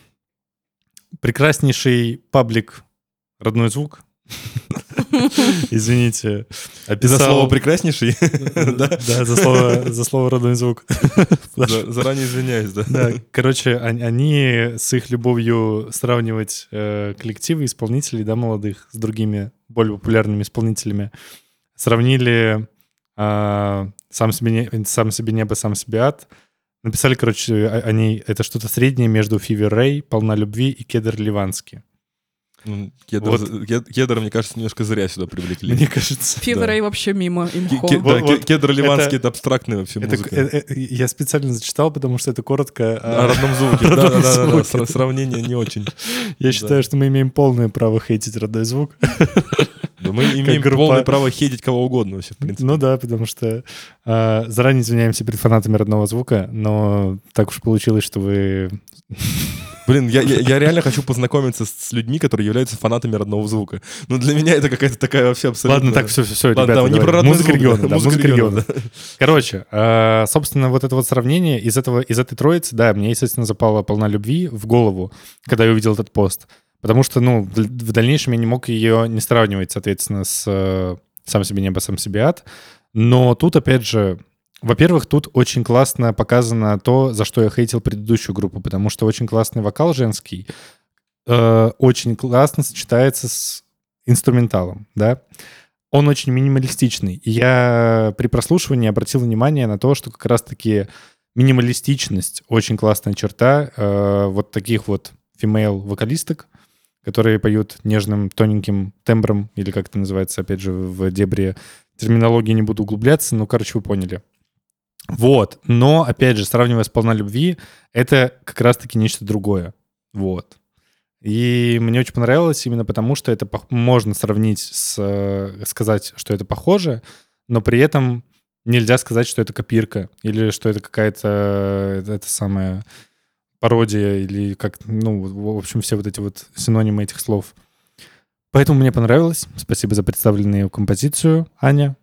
прекраснейший паблик «Родной звук», (laughs) извините, За описал... слово прекраснейший. (laughs) Да? Да, за слово, за слово «Родной звук». (laughs) За- Заранее извиняюсь, да. Да, короче, они, они с их любовью сравнивать э, коллективы исполнителей, да, молодых, с другими более популярными исполнителями, сравнили а, сам, себе не- «Сам себе небо, сам себе ад». Написали, короче, о- они, это что-то среднее между Фиви Рэй, «Полна любви» и «Кедр Ливанский». Ну, Кедр, Вот. кед- кедр, мне кажется, немножко зря сюда привлекли. Мне кажется... Фиверей вообще мимо, имхо. ке- Вот- да, вот Кедр ливанский — это- это абстрактная вообще Это, музыка. э, я специально зачитал, потому что это коротко. О а, родном звуке. О родном Да-да-да, звуке. сра- сравнение не очень. Я считаю, что мы имеем полное право хейтить родной звук. Да мы имеем группа. полное право хейтить кого угодно вообще, в принципе. Ну да, потому что а, заранее извиняемся перед фанатами родного звука, но так уж получилось, что вы... (laughs) Блин, я, я, я реально хочу познакомиться с, с людьми, которые являются фанатами родного звука. Ну, для меня это какая-то такая вообще абсолютно... Ладно, так, все, все, все, Ладно, ребята, да, не про родной музыка звук, региона, да, музыка музыка региона, региона. Короче, а, собственно, вот это вот сравнение из этого, из этой троицы, да, мне, естественно, запала полна любви в голову, когда я увидел этот пост. Потому что, ну, в дальнейшем я не мог ее не сравнивать, соответственно, с э, «Сам себе небо, сам себе ад». Но тут, опять же, во-первых, тут очень классно показано то, за что я хейтил предыдущую группу, потому что очень классный вокал женский э, очень классно сочетается с инструменталом, да. Он очень минималистичный. Я при прослушивании обратил внимание на то, что как раз-таки минималистичность очень классная черта э, вот таких вот female-вокалисток, которые поют нежным, тоненьким тембром, или как это называется, опять же, в дебре терминологии не буду углубляться, но, короче, вы поняли. Вот. Но, опять же, сравнивая с «Полна любви», это как раз-таки нечто другое. Вот. И мне очень понравилось именно потому, что это можно сравнить с... э, сказать, что это похоже, но при этом нельзя сказать, что это копирка или что это какая-то э, это самая пародия или как, ну, в общем, все вот эти вот синонимы этих слов. Поэтому мне понравилось. Спасибо за представленную композицию, Аня.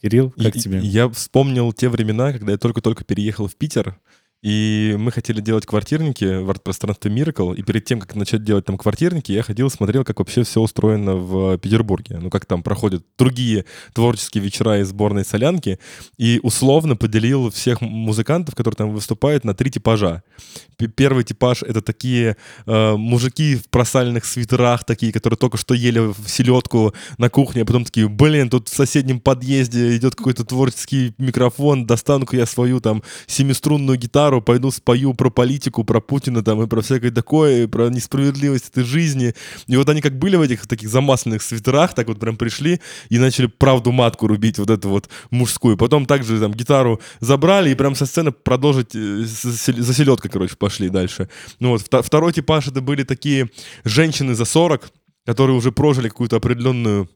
Кирилл, как И- тебе? Я вспомнил те времена, когда я только-только переехал в Питер, и мы хотели делать квартирники в арт-пространстве Miracle, и перед тем, как начать делать там квартирники, я ходил, смотрел, как вообще все устроено в Петербурге, ну, как там проходят другие творческие вечера из сборной солянки, и условно поделил всех музыкантов, которые там выступают, на три типажа. Первый типаж — это такие э, мужики в просальных свитерах, такие, которые только что ели селедку на кухне, а потом такие, блин, тут в соседнем подъезде идет какой-то творческий микрофон, достану-ка я свою там семиструнную гитару, пойду спою про политику, про Путина там и про всякое такое, и про несправедливость этой жизни. И вот они как были в этих таких замасленных свитерах, так вот прям пришли и начали правду матку рубить, вот эту вот мужскую. Потом также там гитару забрали и прям со сцены продолжить э, за селедкой, короче, пошли дальше. Ну вот, второй типаж это были такие женщины за 40, которые уже прожили какую-то определенную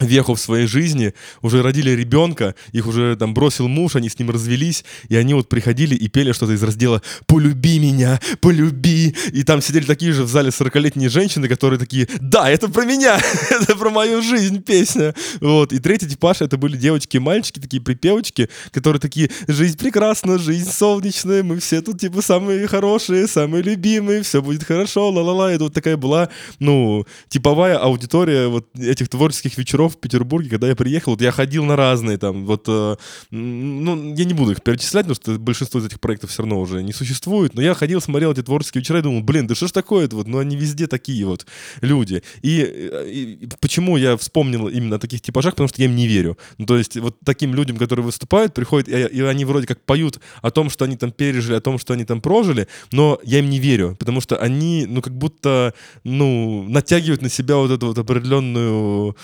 веху в своей жизни, уже родили ребенка, их уже там бросил муж, они с ним развелись, и они вот приходили и пели что-то из раздела «Полюби меня, полюби!» И там сидели такие же в зале 40-летние женщины, которые такие «Да, это про меня, (laughs) это про мою жизнь песня!» Вот, и третий типаж это были девочки мальчики, такие припевочки, которые такие «Жизнь прекрасна, жизнь солнечная, мы все тут типа самые хорошие, самые любимые, все будет хорошо, ла-ла-ла». Это вот такая была, ну, типовая аудитория вот этих творческих вечеров в Петербурге, когда я приехал, вот я ходил на разные там, вот, э, ну, я не буду их перечислять, потому что большинство из этих проектов все равно уже не существует, но я ходил, смотрел эти творческие вечера и думал, блин, да что ж такое-то, вот, ну, они везде такие вот люди. И, э, и почему я вспомнил именно о таких типажах, потому что я им не верю. Ну, то есть вот таким людям, которые выступают, приходят, и, и они вроде как поют о том, что они там пережили, о том, что они там прожили, но я им не верю, потому что они, ну, как будто, ну, натягивают на себя вот эту вот определенную,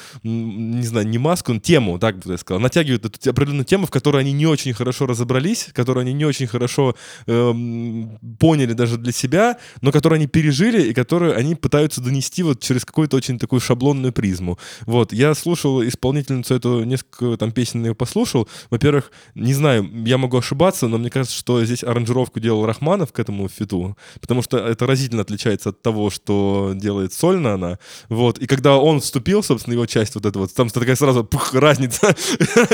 не знаю, не маску, но тему, так бы я сказал, натягивают эту определенную тему, в которой они не очень хорошо разобрались, которую они не очень хорошо эм, поняли даже для себя, но которую они пережили и которую они пытаются донести вот через какую-то очень такую шаблонную призму. Вот, я слушал исполнительницу эту, несколько там песен ее послушал. Во-первых, не знаю, я могу ошибаться, но мне кажется, что здесь аранжировку делал Рахманов к этому фиту, потому что это разительно отличается от того, что делает сольно она. Вот, и когда он вступил, собственно, его часть вот эта вот, там такая сразу пух, разница (laughs)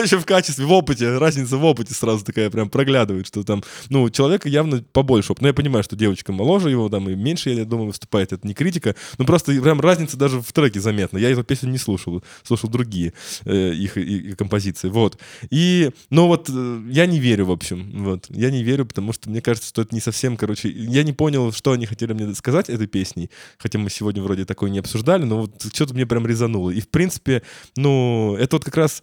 еще в качестве, в опыте, разница в опыте сразу такая прям проглядывает, что там, ну, человека явно побольше опыта. Но я понимаю, что девочка моложе его, там, и меньше, я думаю, выступает, это не критика, но просто прям разница даже в треке заметна. Я эту песню не слушал, слушал другие э, их и, и композиции, вот. И, ну вот, э, я не верю, в общем, вот. Я не верю, потому что мне кажется, что это не совсем, короче, я не понял, что они хотели мне сказать этой песней, хотя мы сегодня вроде такой не обсуждали, но вот что-то мне прям резануло. И, в принципе, ну, это вот как раз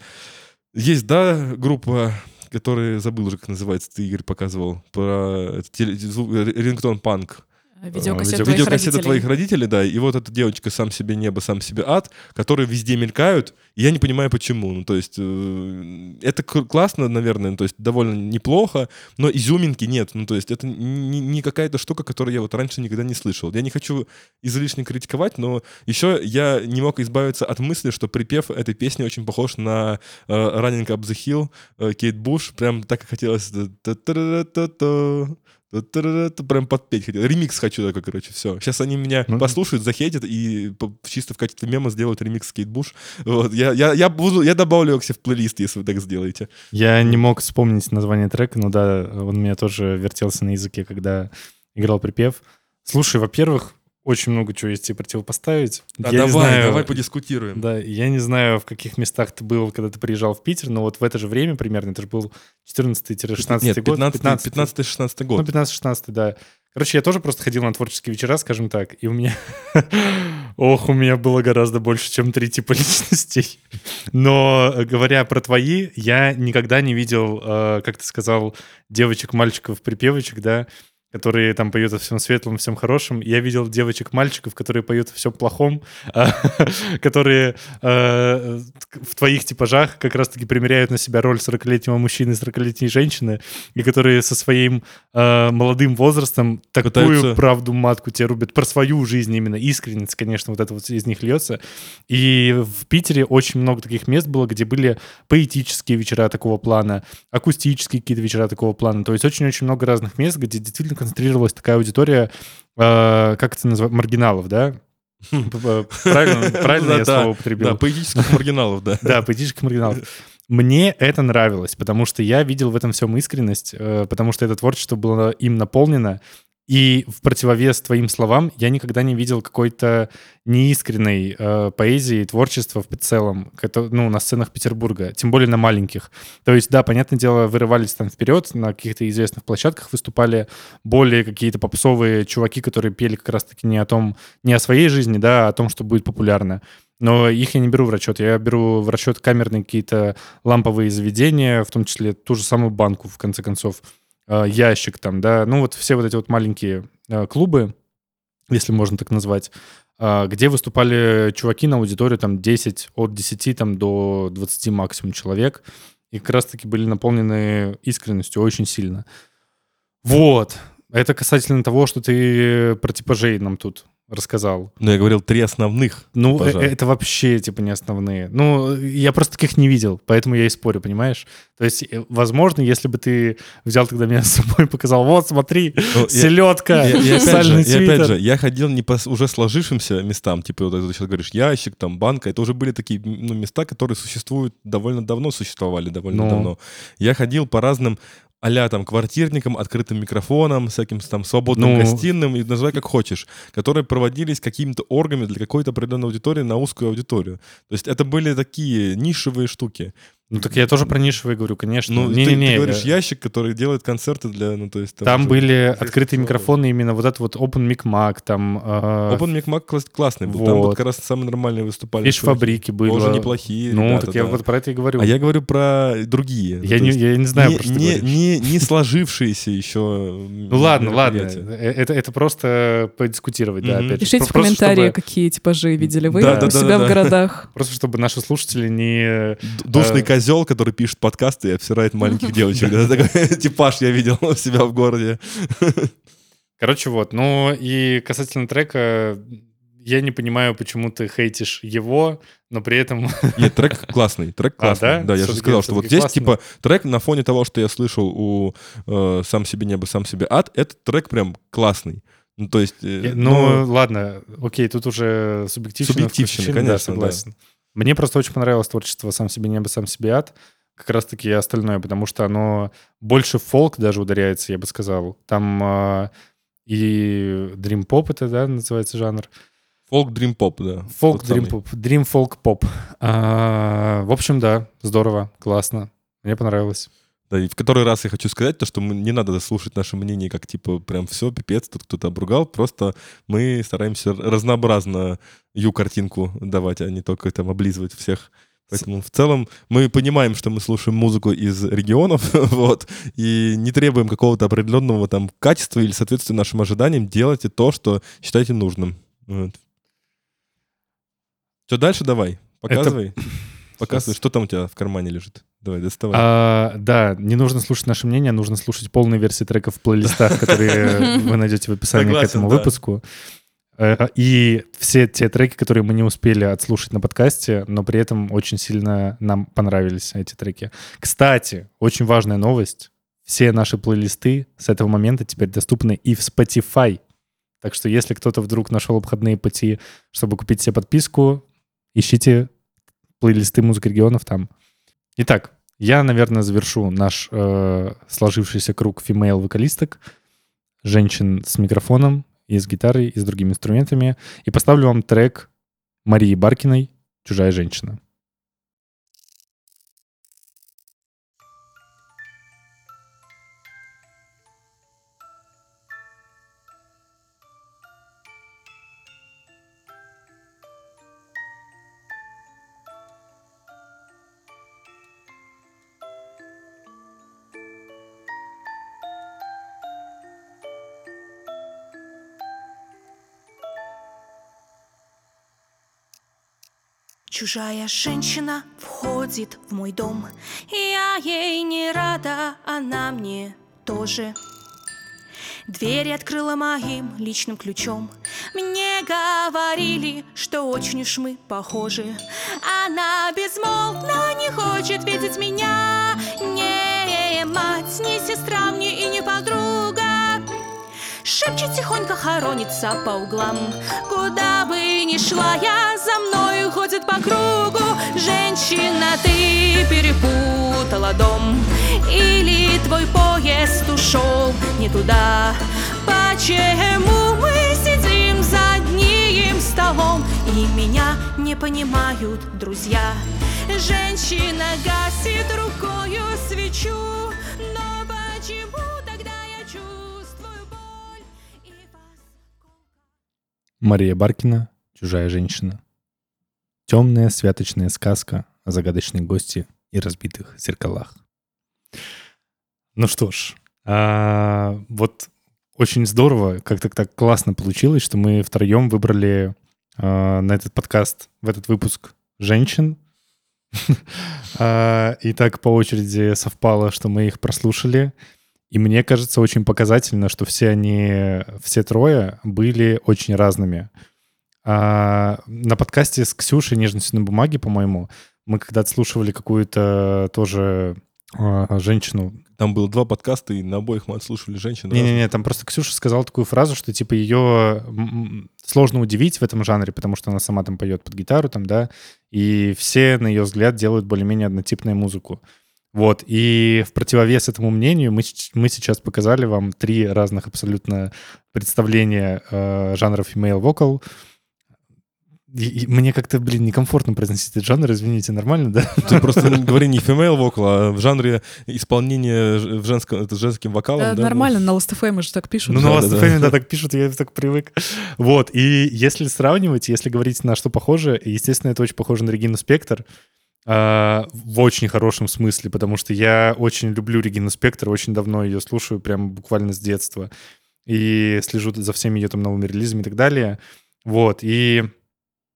есть, да, группа который забыл уже, как называется, ты, Игорь, показывал, про теле- э, рингтон панк. Видеокассета видео- твоих Видеокассета родителей. твоих родителей, да, и вот эта девочка «Сам себе небо, сам себе ад», которые везде мелькают, и я не понимаю, почему. Ну, то есть, э, это классно, наверное, то есть, довольно неплохо, но изюминки нет. Ну, то есть, это не, не какая-то штука, которую я вот раньше никогда не слышал. Я не хочу излишне критиковать, но еще я не мог избавиться от мысли, что припев этой песни очень похож на э, Running Up the Hill э, Кейт Буш. Прям так и хотелось. Прям подпеть хотел. Ремикс хочу такой, короче, все. Сейчас они меня Ну. послушают, захейтят и чисто в качестве мема сделают ремикс Кейтбуш. Вот. Я, я, я, буду, я добавлю его к себе в плейлист, если вы так сделаете. Я не мог вспомнить название трека, но да, он у меня тоже вертелся на языке, когда играл припев. Слушай, во-первых, очень много чего есть тебе противопоставить. Да, Я не давай, знаю- давай подискутируем. Да, я не знаю, в каких местах ты был, когда ты приезжал в Питер, но вот в это же время примерно, это же был 14-16 Нет, год. 15, 15-16 Ну, год. 15-16, да. Короче, я тоже просто ходил на творческие вечера, скажем так, и у меня... (laughs) Ох, у меня было гораздо больше, чем три типа (laughs) личностей. Но, э, говоря про твои, я никогда не видел, э, как ты сказал, девочек, мальчиков, припевочек, да, которые там поют о всем светлом, всем хорошем. Я видел девочек-мальчиков, которые поют о всем плохом, а, (laughs) которые э, в твоих типажах как раз-таки примеряют на себя роль 40-летнего мужчины и 40-летней женщины, и которые со своим э, молодым возрастом такую правду матку тебе рубят про свою жизнь именно, искренность, конечно, вот это вот из них льется. И в Питере очень много таких мест было, где были поэтические вечера такого плана, акустические какие-то вечера такого плана. То есть очень-очень много разных мест, где действительно концентрировалась такая аудитория, э, как это называется, маргиналов, да? П- Правильно, (laughs) правильно я слово употребил? Да, поэтических маргиналов, да. Да, поэтических маргиналов. Мне это нравилось, потому что я видел в этом всем искренность, э, потому что это творчество было им наполнено. И в противовес твоим словам я никогда не видел какой-то неискренной э, поэзии, творчества в целом, ну, на сценах Петербурга, тем более на маленьких. То есть, да, понятное дело, вырывались там вперед, на каких-то известных площадках выступали более какие-то попсовые чуваки, которые пели как раз-таки не о том, не о своей жизни, да, а о том, что будет популярно. Но их я не беру в расчет. Я беру в расчет камерные какие-то ламповые заведения, в том числе ту же самую банку, в конце концов, ящик там, да. Ну вот все вот эти вот маленькие э, клубы, если можно так назвать, э, где выступали чуваки на аудиторию там 10, от 10 там, до 20 максимум человек. И как раз-таки были наполнены искренностью очень сильно. Вот. Это касательно того, что ты про типажей нам тут рассказал. Но я говорил три основных. Ну, э- типажа. это вообще, типа, не основные. Ну, я просто таких не видел, поэтому я и спорю, понимаешь? То есть, э, возможно, если бы ты взял тогда меня с собой и показал, вот, смотри, Ну, я- селедка, И, и опять, же, сальный и опять же, я ходил не по уже сложившимся местам, типа вот ты сейчас говоришь, ящик, там, банка, это уже были такие ну, места, которые существуют довольно давно, существовали довольно Ну. давно. Я ходил по разным а там квартирникам, открытым микрофоном, всяким там свободным Ну. гостиным, и называй как хочешь, которые проводились какими-то оргами для какой-то определенной аудитории на узкую аудиторию. То есть это были такие нишевые штуки. Ну, так я тоже про нишевые говорю, конечно. Ну, ты- Не-не-не, ты, говоришь, э, ящик, который делает концерты для, ну, то есть... Там уже были открытые микрофоны, именно вот этот вот Open Mic Mac, там... э, Open Mic Mac класс- классный был. Там Вот. вот как раз самые нормальные выступали. Фиш фабрики были. Тоже неплохие Ну, ребята, так я да. вот про это и говорю. А я говорю про другие. Я не, есть я не знаю, не, про что ты не, говоришь. не, не сложившиеся еще Ну ладно, ладно. Э, Это, это просто подискутировать, да, опять же. Пишите в чтобы- какие типажи видели вы у себя в да. городах. Просто чтобы наши слушатели не... Душный Э. козел, который пишет подкасты и обсирает маленьких девочек. Это такой (laughs) типаж я видел у себя в городе. Короче, вот. Ну и касательно трека, я не понимаю, почему ты хейтишь его, но при этом... (laughs) Нет, трек классный, трек А, классный. да? я же сказал, что вот здесь, классный. типа, трек на фоне того, что я слышал у э, «Сам себе небо, сам себе ад», этот трек прям классный. Ну, то есть... э, Я- Ну, ладно, окей, тут уже. Субъективщина, вкусовщина, конечно, Да, согласен. Мне просто очень понравилось творчество «Сам себе небо, сам себе ад», как раз-таки и остальное, потому что оно больше фолк даже ударяется, я бы сказал. Там а, и Pop это, да, называется жанр. Фолк Дрим Поп, да. Фолк, Pop, Dream Folk Pop. А, в общем, да, здорово, классно. Мне понравилось. Да, и в который раз я хочу сказать, то, что мы, не надо слушать наше мнение, как типа прям все, пипец, тут кто-то обругал, просто мы стараемся разнообразно ю-картинку давать, а не только там облизывать всех. Поэтому в целом мы понимаем, что мы слушаем музыку из регионов, (laughs) вот, и не требуем какого-то определенного там качества или соответствия нашим ожиданиям, делайте то, что считаете нужным. Вот. Что дальше давай? Показывай. (laughs) Показывай, что там у тебя в кармане лежит. Давай, доставай. А, да, не нужно слушать наше мнение, нужно слушать полные версии треков в плейлистах, которые (laughs) вы найдете в описании к этому выпуску. Э, И все те треки, которые мы не успели отслушать на подкасте, но при этом очень сильно нам понравились эти треки. Кстати, очень важная новость. Все наши плейлисты с этого момента теперь доступны и в Spotify. Так что если кто-то вдруг нашел обходные пути, чтобы купить себе подписку, ищите плейлисты музыки регионов там. Итак, я, наверное, завершу наш э, сложившийся круг фимейл-вокалисток, женщин с микрофоном и с гитарой, и с другими инструментами, и поставлю вам трек Марии Баркиной «Чужая женщина». Чужая женщина входит в мой дом. Я ей не рада, она мне тоже. Двери открыла моим личным ключом. Мне говорили, что очень уж мы похожи. Она безмолвно не хочет видеть меня. Не мать, не сестра мне и не подруга. Шепчет тихонько, хоронится по углам. Куда бы ни шла я, за мною ходит по кругу Женщина, ты перепутала дом Или твой поезд ушел не туда? Почему мы сидим за одним столом И меня не понимают друзья? Женщина гасит рукою свечу Мария Баркина «Чужая женщина». Темная святочная сказка о загадочной гости и разбитых зеркалах. Ну что ж, а, вот очень здорово, как-то так классно получилось, что мы втроем выбрали а, на этот подкаст, в этот выпуск женщин. (laughs) А, И так по очереди совпало, что мы их прослушали. И мне кажется очень показательно, что все они, все трое были очень разными. А, на подкасте с Ксюшей «Нежностью на бумаге», по-моему, мы когда отслушивали какую-то тоже а, женщину. Там было два подкаста, и на обоих мы отслушивали женщин. Не-не-не, там просто Ксюша сказала такую фразу, что типа ее сложно удивить в этом жанре, потому что она сама там поет под гитару, там, да, и все, на ее взгляд, делают более-менее однотипную музыку. Вот, и в противовес этому мнению мы, мы сейчас показали вам три разных абсолютно представления э, жанров female vocal. И- и мне как-то, блин, некомфортно произносить этот жанр, извините, нормально, да? Ты просто говори не female vocal, а в жанре исполнения в женском, это женским вокалом. Да, да, нормально, на Last.fm же так пишут. Ну, Да, на вас да, да. да, так пишут, я так привык. Вот, и если сравнивать, если говорить, на что похоже, естественно, это очень похоже на Регину Спектр, в очень хорошем смысле, потому что я очень люблю Регину Спектр, очень давно ее слушаю, прям буквально с детства, и слежу за всеми ее там новыми релизами и так далее. Вот, и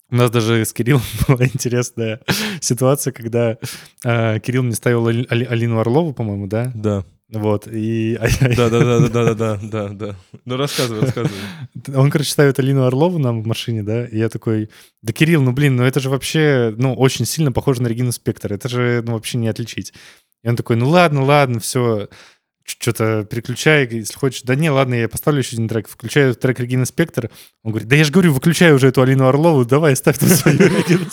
у нас даже с Кириллом (laughs) была интересная ситуация, когда а, Кирилл мне ставил Али- Алину Орлову, по-моему, да? Да, Вот, и... да, да, да, да, да, да, да, да. Ну рассказывай, рассказывай. Он, короче, ставит Алину Орлову нам в машине, да, и я такой, да, Кирилл, ну, блин, ну это же вообще, ну, очень сильно похоже на Регину Спектр, это же, ну, вообще не отличить. И он такой, ну, ладно, ладно, все, что-то переключай, если хочешь. Да не, ладно, я поставлю еще один трек. Включаю трек Регина Спектр. Он говорит, да я же говорю, выключай уже эту Алину Орлову, давай, ставь тут свою (laughs) Регину.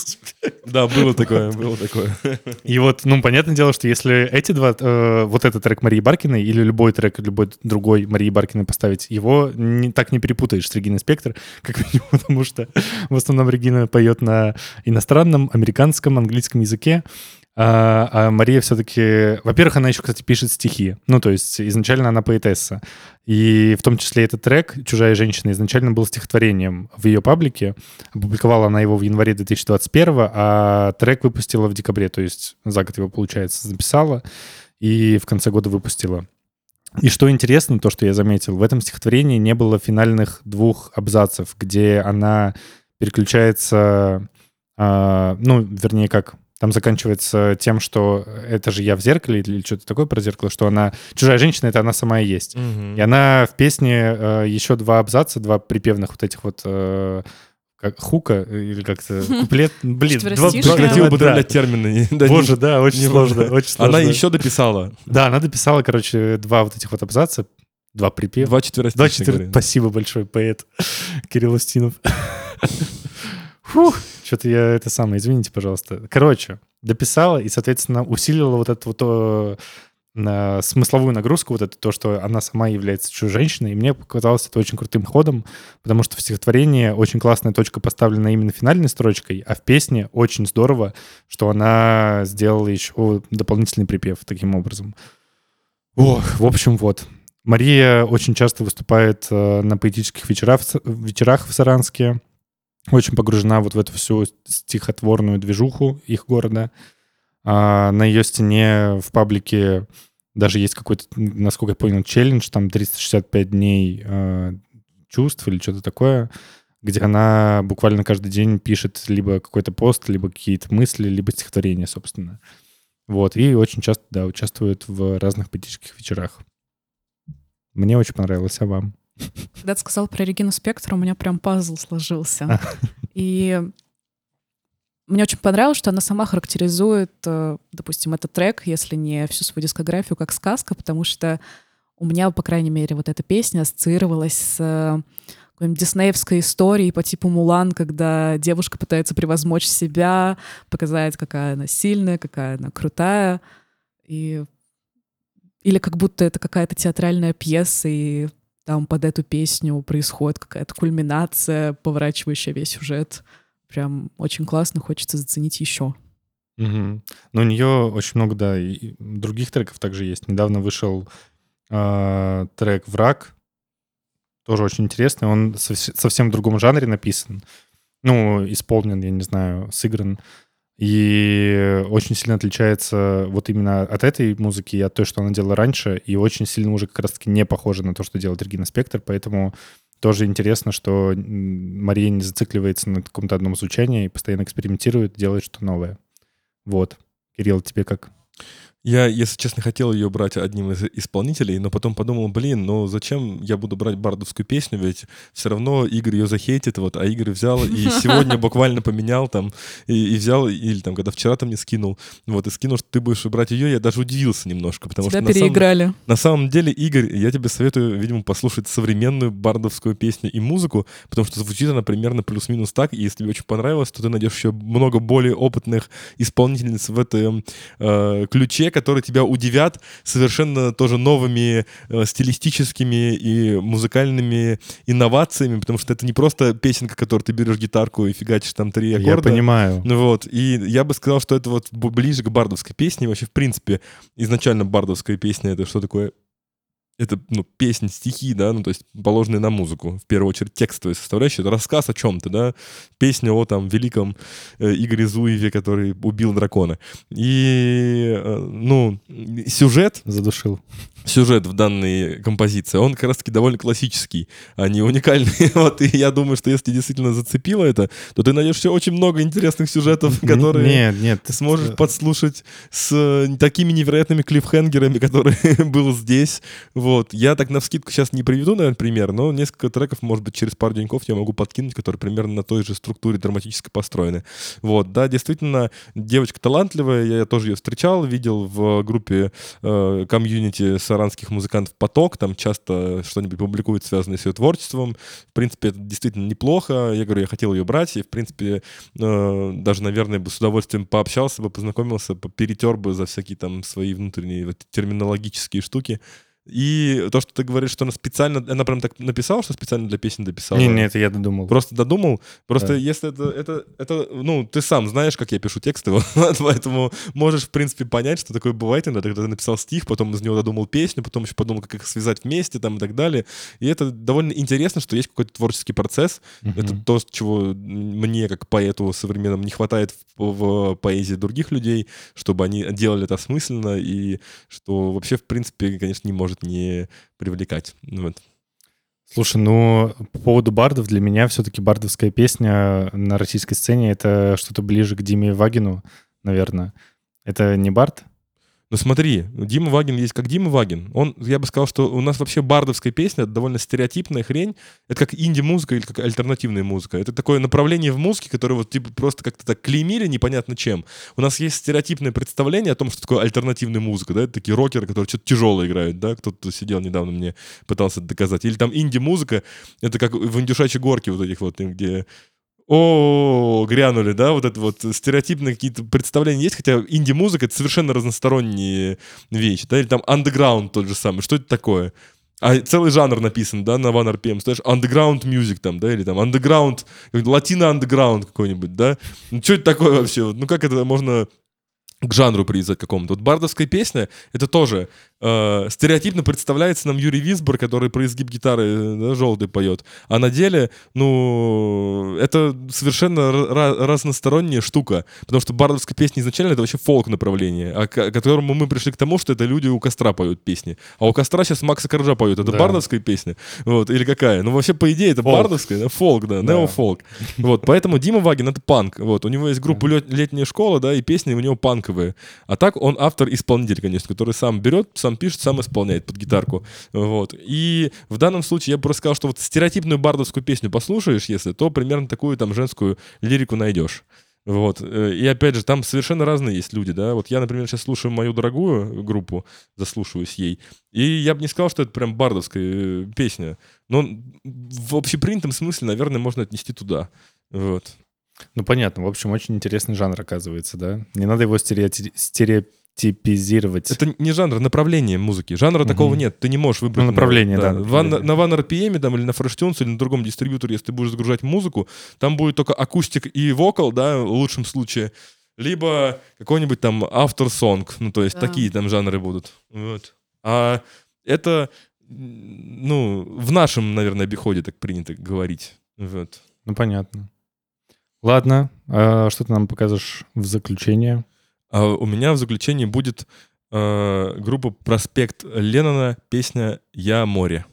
Да, было такое, было такое. И вот, ну, понятное дело, что если эти два, э, вот этот трек Марии Баркиной или любой трек любой другой Марии Баркиной поставить, его так не перепутаешь с Региной Спектр, как минимум, (laughs) потому что в основном Регина поет на иностранном, американском, английском языке, а, а Мария все-таки... Во-первых, она еще, кстати, пишет стихи. Ну, то есть изначально она поэтесса. И в том числе этот трек «Чужая женщина» изначально был стихотворением в ее паблике. Опубликовала она его в январе 2021, а трек выпустила в декабре, то есть за год его, получается, записала и в конце года выпустила. И что интересно, то, что я заметил, в этом стихотворении не было финальных двух абзацев, где она переключается, а, ну, вернее, как там заканчивается тем, что это же я в зеркале или что-то такое про зеркало, что она чужая женщина, это она сама и есть. И она в песне э, еще два абзаца, два припевных вот этих вот э, как хука или как-то (laughs) куплет, блин, два, Четверостишие. два- Прекрати да, употреблять термины. Боже, да, очень сложно, очень сложно. Она еще дописала. Да, она дописала, короче, два вот этих вот абзаца, два припева. Два Два четыре. говори. Спасибо большое, поэт Кирилл Устинов. (laughs) Фух, что-то я это самое, извините, пожалуйста. Короче, дописала и, соответственно, усилила вот эту вот э, на смысловую нагрузку, вот это то, что она сама является чужой женщиной, и мне показалось это очень крутым ходом, потому что в стихотворении очень классная точка поставлена именно финальной строчкой, а в песне очень здорово, что она сделала еще дополнительный припев таким образом. Ох, в общем, вот. Мария очень часто выступает э, на поэтических вечерах, вечерах в Саранске. Очень погружена вот в эту всю стихотворную движуху их города. А на ее стене в паблике даже есть какой-то, насколько я понял, челлендж, там 365 дней э, чувств или что-то такое, где она буквально каждый день пишет либо какой-то пост, либо какие-то мысли, либо стихотворение, собственно. Вот, и очень часто, да, участвует в разных поэтических вечерах. Мне очень понравилось, а вам? Когда ты сказал про Регину Спектр, у меня прям пазл сложился. И мне очень понравилось, что она сама характеризует, э, допустим, этот трек, если не всю свою дискографию, как сказка, потому что у меня, по крайней мере, вот эта песня ассоциировалась с э, какой-нибудь диснеевской историей по типу Мулан, когда девушка пытается превозмочь себя, показать, какая она сильная, какая она крутая. И... Или как будто это какая-то театральная пьеса, и там под эту песню происходит какая-то кульминация, поворачивающая весь сюжет. Прям очень классно, хочется заценить еще. Мгм. Но у нее очень много, да, и других треков также есть. Недавно вышел а, трек «Враг», тоже очень интересный. Он совс- совсем в другом жанре написан. Ну, исполнен, я не знаю, сыгран. И очень сильно отличается вот именно от этой музыки и от той, что она делала раньше, и очень сильно уже как раз-таки не похоже на то, что делает Регина Спектр, поэтому тоже интересно, что Мария не зацикливается на каком-то одном звучании и постоянно экспериментирует, делает что новое. Вот. Кирилл, тебе как? Я, если честно, хотел ее брать одним из исполнителей, но потом подумал, блин, ну зачем я буду брать бардовскую песню, ведь все равно Игорь ее захейтит, вот, а Игорь взял и (laughs) сегодня буквально поменял там, и, и взял, или там, когда вчера там мне скинул, вот, и скинул, что ты будешь брать ее, я даже удивился немножко, потому Тебя что на самом- переиграли. на самом деле, Игорь, я тебе советую, видимо, послушать современную бардовскую песню и музыку, потому что звучит она примерно плюс-минус так, и если тебе очень понравилось, то ты найдешь еще много более опытных исполнительниц в этом э, ключе, которые тебя удивят совершенно тоже новыми э, стилистическими и музыкальными инновациями, потому что это не просто песенка, которую ты берешь гитарку и фигачишь там три Я аккорда. понимаю. Ну вот, и я бы сказал, что это вот ближе к бардовской песне. Вообще, в принципе, изначально бардовская песня — это что такое? Это, ну, песни, стихи, да, ну, то есть положенные на музыку. В первую очередь текстовая составляющая. Это рассказ о чем-то, да. Песня о, там, великом э, Игоре Зуеве, который убил дракона. И, э, ну, сюжет Задушил. Сюжет в данной композиции, он как раз-таки довольно классический, а не уникальный. (laughs) Вот, и я думаю, что если действительно зацепило это, то ты найдешь еще очень много интересных сюжетов, которые Нет, нет. ты сможешь подслушать с э, такими невероятными клиффхенгерами, (laughs) которые (laughs) был здесь. Вот. Я так на вскидку сейчас не приведу, наверное, пример, но несколько треков, может быть, через пару деньков я могу подкинуть, которые примерно на той же структуре драматически построены. Вот, да, действительно, девочка талантливая, я тоже ее встречал, видел в группе э, комьюнити саранских музыкантов «Поток», там часто что-нибудь публикуют, связанное с ее творчеством. В принципе, это действительно неплохо. Я говорю, я хотел ее брать, и, в принципе, э, даже, наверное, бы с удовольствием пообщался бы, познакомился, по- перетер бы за всякие там свои внутренние вот терминологические штуки. И то, что ты говоришь, что она специально, она прям так написала, что специально для песен дописала. Не, не, это я додумал. Просто додумал. Просто Да. если это, это, это, ну, ты сам знаешь, как я пишу тексты, (laughs) поэтому можешь, в принципе, понять, что такое бывает иногда, когда ты написал стих, потом из него додумал песню, потом еще подумал, как их связать вместе там и так далее. И это довольно интересно, что есть какой-то творческий процесс. Мгм. Это то, чего мне, как поэту современному, не хватает в, в поэзии других людей, чтобы они делали это осмысленно, и что вообще, в принципе, конечно, не может не привлекать. Ну Вот. Слушай, ну, по поводу бардов, для меня все-таки бардовская песня на российской сцене — это что-то ближе к Диме Вагину, наверное. Это не бард? Ну смотри, Дима Вагин есть как Дима Вагин. Он, я бы сказал, что у нас вообще бардовская песня это довольно стереотипная хрень. Это как инди-музыка или как альтернативная музыка. Это такое направление в музыке, которое вот типа просто как-то так клеймили непонятно чем. У нас есть стереотипное представление о том, что такое альтернативная музыка, да, это такие рокеры, которые что-то тяжелое играют, да, кто-то сидел недавно мне пытался доказать. Или там инди-музыка, это как в индюшачьей горке вот этих вот, где о, грянули, да, вот это вот стереотипные какие-то представления есть, хотя инди-музыка — это совершенно разносторонние вещи, да, или там андеграунд тот же самый, что это такое? А целый жанр написан, да, на One RPM, знаешь, underground music там, да, или там underground, латино-андеграунд какой-нибудь, да, ну что это такое вообще, ну как это можно к жанру привязать какому-то. Вот бардовская песня — это тоже э, стереотипно представляется нам Юрий Висбор, который про изгиб гитары э, да, желтый поет. А на деле, ну, это совершенно ра- ра- разносторонняя штука. Потому что бардовская песня изначально — это вообще фолк-направление, а к к которому мы пришли к тому, что это люди у костра поют песни. А у костра сейчас Макса Коржа поют. Это Да. бардовская песня? Вот, или какая? Ну, вообще, по идее, это Фолк. бардовская, да, фолк, да, Да. неофолк. Вот, поэтому Дима Вагин — это панк. Вот, у него есть группа «Лет- «Летняя школа», да, и песни у него панковые. А так он автор-исполнитель, конечно, который сам берет, сам пишет, сам исполняет под гитарку. Вот. И в данном случае я бы просто сказал, что вот стереотипную бардовскую песню послушаешь, если, то примерно такую там женскую лирику найдешь. Вот. Э, И опять же, там совершенно разные есть люди, да. Вот я, например, сейчас слушаю мою дорогую группу, заслушиваюсь ей, и я бы не сказал, что это прям бардовская э, песня. Но в общепринятом смысле, наверное, можно отнести туда. Вот. Ну, понятно. В общем, очень интересный жанр, оказывается, да? Не надо его стереоти- стереотипизировать. Это не жанр, а направление музыки. Жанра Мгм. такого нет. Ты не можешь выбрать. Ну, направление, да, Ван- направление. на One RPM там, или на FreshTunes или на другом дистрибьюторе, если ты будешь загружать музыку, там будет только акустик и вокал, да, в лучшем случае. Либо какой-нибудь там автор-сонг. Ну, то есть Да. такие там жанры будут. Вот. А это, ну, в нашем, наверное, обиходе так принято говорить. Вот. Ну, понятно. Ладно, а что ты нам покажешь в заключение? А у меня в заключении будет э, группа «Проспект Леннона», песня «Я море».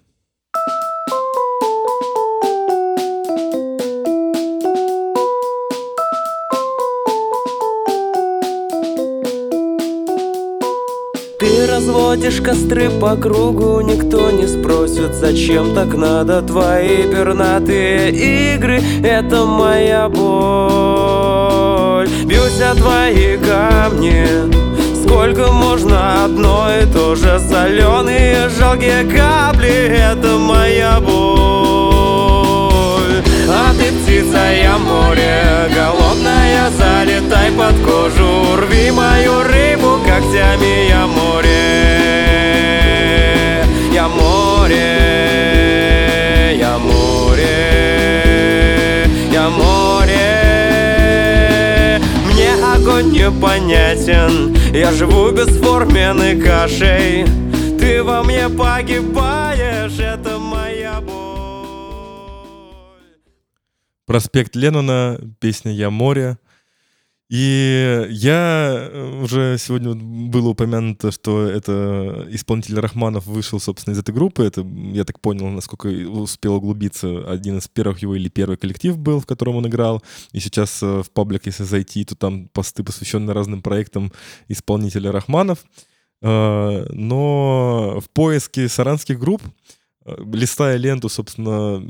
Ты разводишь костры по кругу Никто не спросит, зачем так надо Твои пернатые игры Это моя боль О твои камни. Сколько можно одно и то же Соленые жалкие капли. Это моя боль. А ты птица, я море Голодная, залетай под кожу. Рви мою рыбу когтями, я море. Я море, непонятен. Я живу бесформенной кашей. Ты во мне погибаешь Это моя боль. Проспект Леннона, песня «Я море». И я э, уже сегодня было упомянуто, что это исполнитель Рахманов вышел, собственно, из этой группы. Это, я так понял, насколько успел углубиться, один из первых его или первый коллектив был, в котором он играл. И сейчас э, в паблик, если зайти, то там посты, посвященные разным проектам исполнителя Рахманов. Э, Но в поиске саранских групп листая ленту, собственно,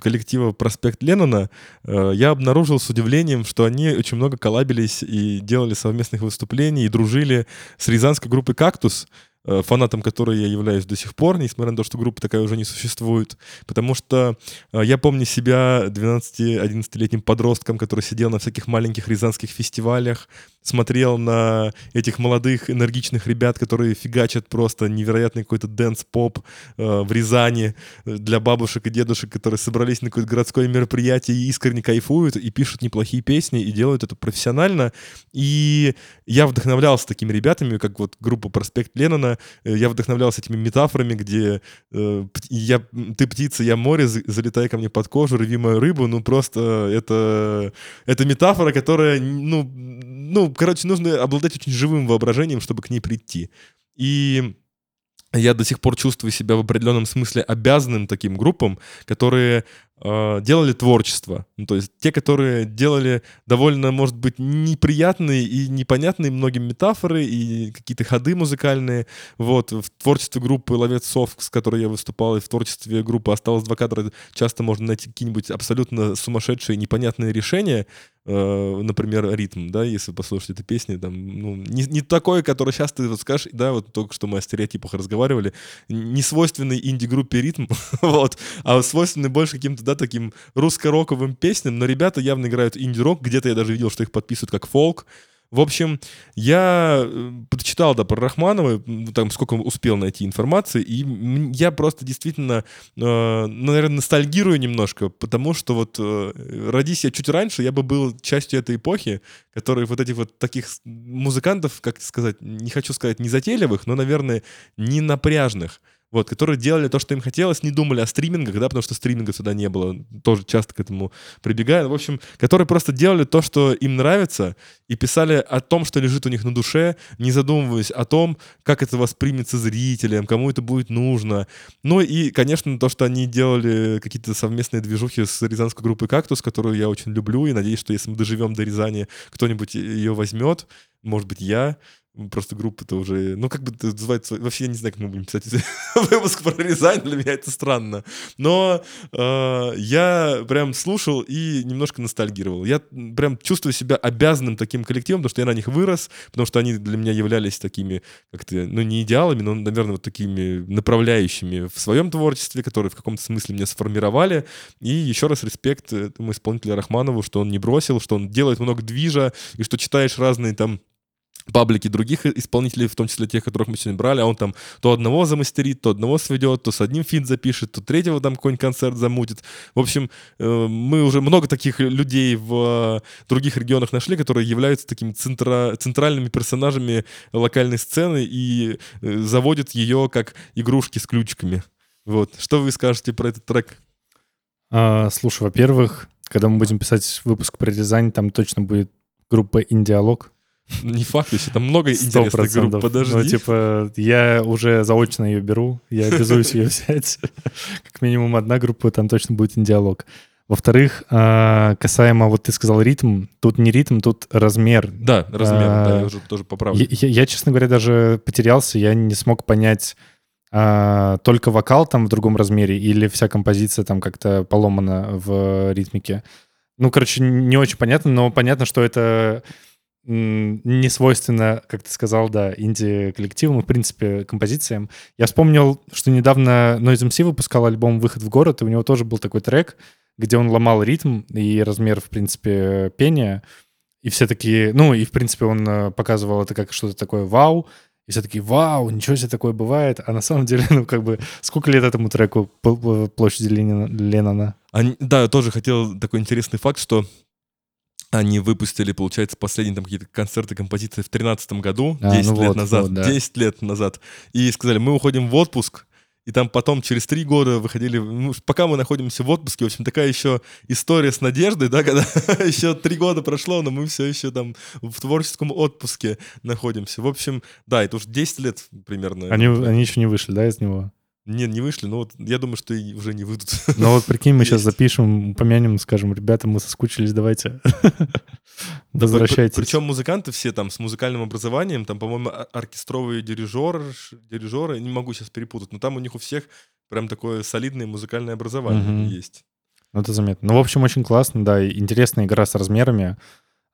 коллектива «Проспект Леннона», э, я обнаружил с удивлением, что они очень много коллабились и делали совместных выступлений, и дружили с рязанской группой «Кактус», э, фанатом которой я являюсь до сих пор, несмотря на то, что группа такая уже не существует. Потому что э, я помню себя 12-11-летним подростком, который сидел на всяких маленьких рязанских фестивалях, смотрел на этих молодых, энергичных ребят, которые фигачат просто невероятный какой-то dance-pop э, в Рязани э, для бабушек и дедушек, которые собрались на какое-то городское мероприятие и искренне кайфуют, и пишут неплохие песни, и делают это профессионально. И я вдохновлялся такими ребятами, как вот группа «Проспект Леннона», Э, я вдохновлялся этими метафорами, где э, я, ты птица, я море, за- залетай ко мне под кожу, рви мою рыбу, ну просто это, это метафора, которая, ну, ну, короче, нужно обладать очень живым воображением, чтобы к ней прийти. И я до сих пор чувствую себя в определенном смысле обязанным таким группам, которые делали творчество. Ну, то есть те, которые делали довольно, может быть, неприятные и непонятные многим метафоры и какие-то ходы музыкальные. Вот, в творчестве группы «Ловец сов», с которой я выступал, и в творчестве группы «Осталось два кадра» часто можно найти какие-нибудь абсолютно сумасшедшие, непонятные решения, Э, например, ритм, да, если послушать эту песню, там, ну, не, не такое, которое сейчас ты вот скажешь, да, вот только что мы о стереотипах разговаривали, не свойственный инди-группе ритм, (laughs) вот, а свойственный больше каким-то, да, таким русско-роковым песням, но ребята явно играют инди-рок, где-то я даже видел, что их подписывают как фолк, в общем, я э, почитал, да, про Рахманова, там сколько успел найти информации, и я просто действительно, э, наверное, ностальгирую немножко, потому что вот э, родись я чуть раньше, я бы был частью этой эпохи, которые вот этих вот таких музыкантов, как сказать, не хочу сказать незатейливых, но, наверное, не напряжных, вот, которые делали то, что им хотелось, не думали о стримингах, да, потому что стриминга сюда не было, тоже часто к этому прибегаю. В общем, которые просто делали то, что им нравится, и писали о том, что лежит у них на душе, не задумываясь о том, как это воспримется зрителям, кому это будет нужно. Ну и, конечно, то, что они делали какие-то совместные движухи с рязанской группой «Кактус», которую я очень люблю, и надеюсь, что если мы доживем до Рязани, кто-нибудь ее возьмет, может быть, я, Просто группа-то уже... Ну, как бы это называется... Вообще я не знаю, как мы будем писать (laughs) выпуск про Рязань. Для меня это странно. Но э, я прям слушал и немножко ностальгировал. Я прям чувствую себя обязанным таким коллективом, потому что я на них вырос, потому что они для меня являлись такими, как-то, ну, не идеалами, но, наверное, вот такими направляющими в своем творчестве, которые в каком-то смысле меня сформировали. И еще раз респект этому исполнителю Рахманову, что он не бросил, что он делает много движа, и что читаешь разные там паблики других исполнителей, в том числе тех, которых мы сегодня брали, а он там то одного замастерит, то одного сведет, то с одним feat запишет, то третьего там какой-нибудь концерт замутит. В общем, э, мы уже много таких людей в э, других регионах нашли, которые являются такими центра, центральными персонажами локальной сцены и э, заводят ее как игрушки с ключиками. Вот. Что вы скажете про этот трек? А, слушай, во-первых, когда мы будем писать выпуск про Рязань, там точно будет группа «Индиалог». Не факт, если там много интересных групп. процентов. Подожди. Ну, типа, я уже заочно ее беру, я обязуюсь ее (laughs) взять. Как минимум одна группа, там точно будет «Индиалог». Во-вторых, а, касаемо, вот ты сказал ритм, тут не ритм, тут размер. Да, размер, А, да, я уже тоже поправлю. Я, я- честно говоря, даже потерялся, я не смог понять, а, только вокал там в другом размере или вся композиция там как-то поломана в ритмике. Ну, короче, не очень понятно, но понятно, что это не свойственно, как ты сказал, да, инди-коллективам и, в принципе, композициям. Я вспомнил, что недавно Noise MC выпускал альбом «Выход в город», и у него тоже был такой трек, где он ломал ритм и размер, в принципе, пения. И все такие, ну, и, в принципе, он э, показывал это как что-то такое вау, и все такие, вау, ничего себе такое бывает. А на самом деле, (laughs) ну, как бы, сколько лет этому треку П- «Площади Ленина»? Леннона? Они- да, я тоже хотел такой интересный факт, что они выпустили, получается, последние там какие-то концерты, композиции в 2013 году, А, 10 ну лет вот, назад, вот, да. 10 лет назад. И сказали, мы уходим в отпуск, и там потом через три года выходили, ну, пока мы находимся в отпуске, в общем, такая еще история с надеждой, да, (laughs) когда еще три года прошло, но мы все еще там в творческом отпуске находимся. В общем, да, это уже 10 лет примерно. Они, они еще не вышли, да, из него? Не, не вышли, но вот я думаю, что и уже не выйдут. Ну вот прикинь, мы сейчас запишем, упомянем, скажем, ребята, мы соскучились, давайте. (laughs) Возвращайтесь. Причем музыканты все там с музыкальным образованием, там, по-моему, ор- оркестровые дирижеры, дирижеры, не могу сейчас перепутать, но там у них у всех прям такое солидное музыкальное образование есть. Ну, это заметно. Ну, в общем, очень классно, да, интересная игра с размерами.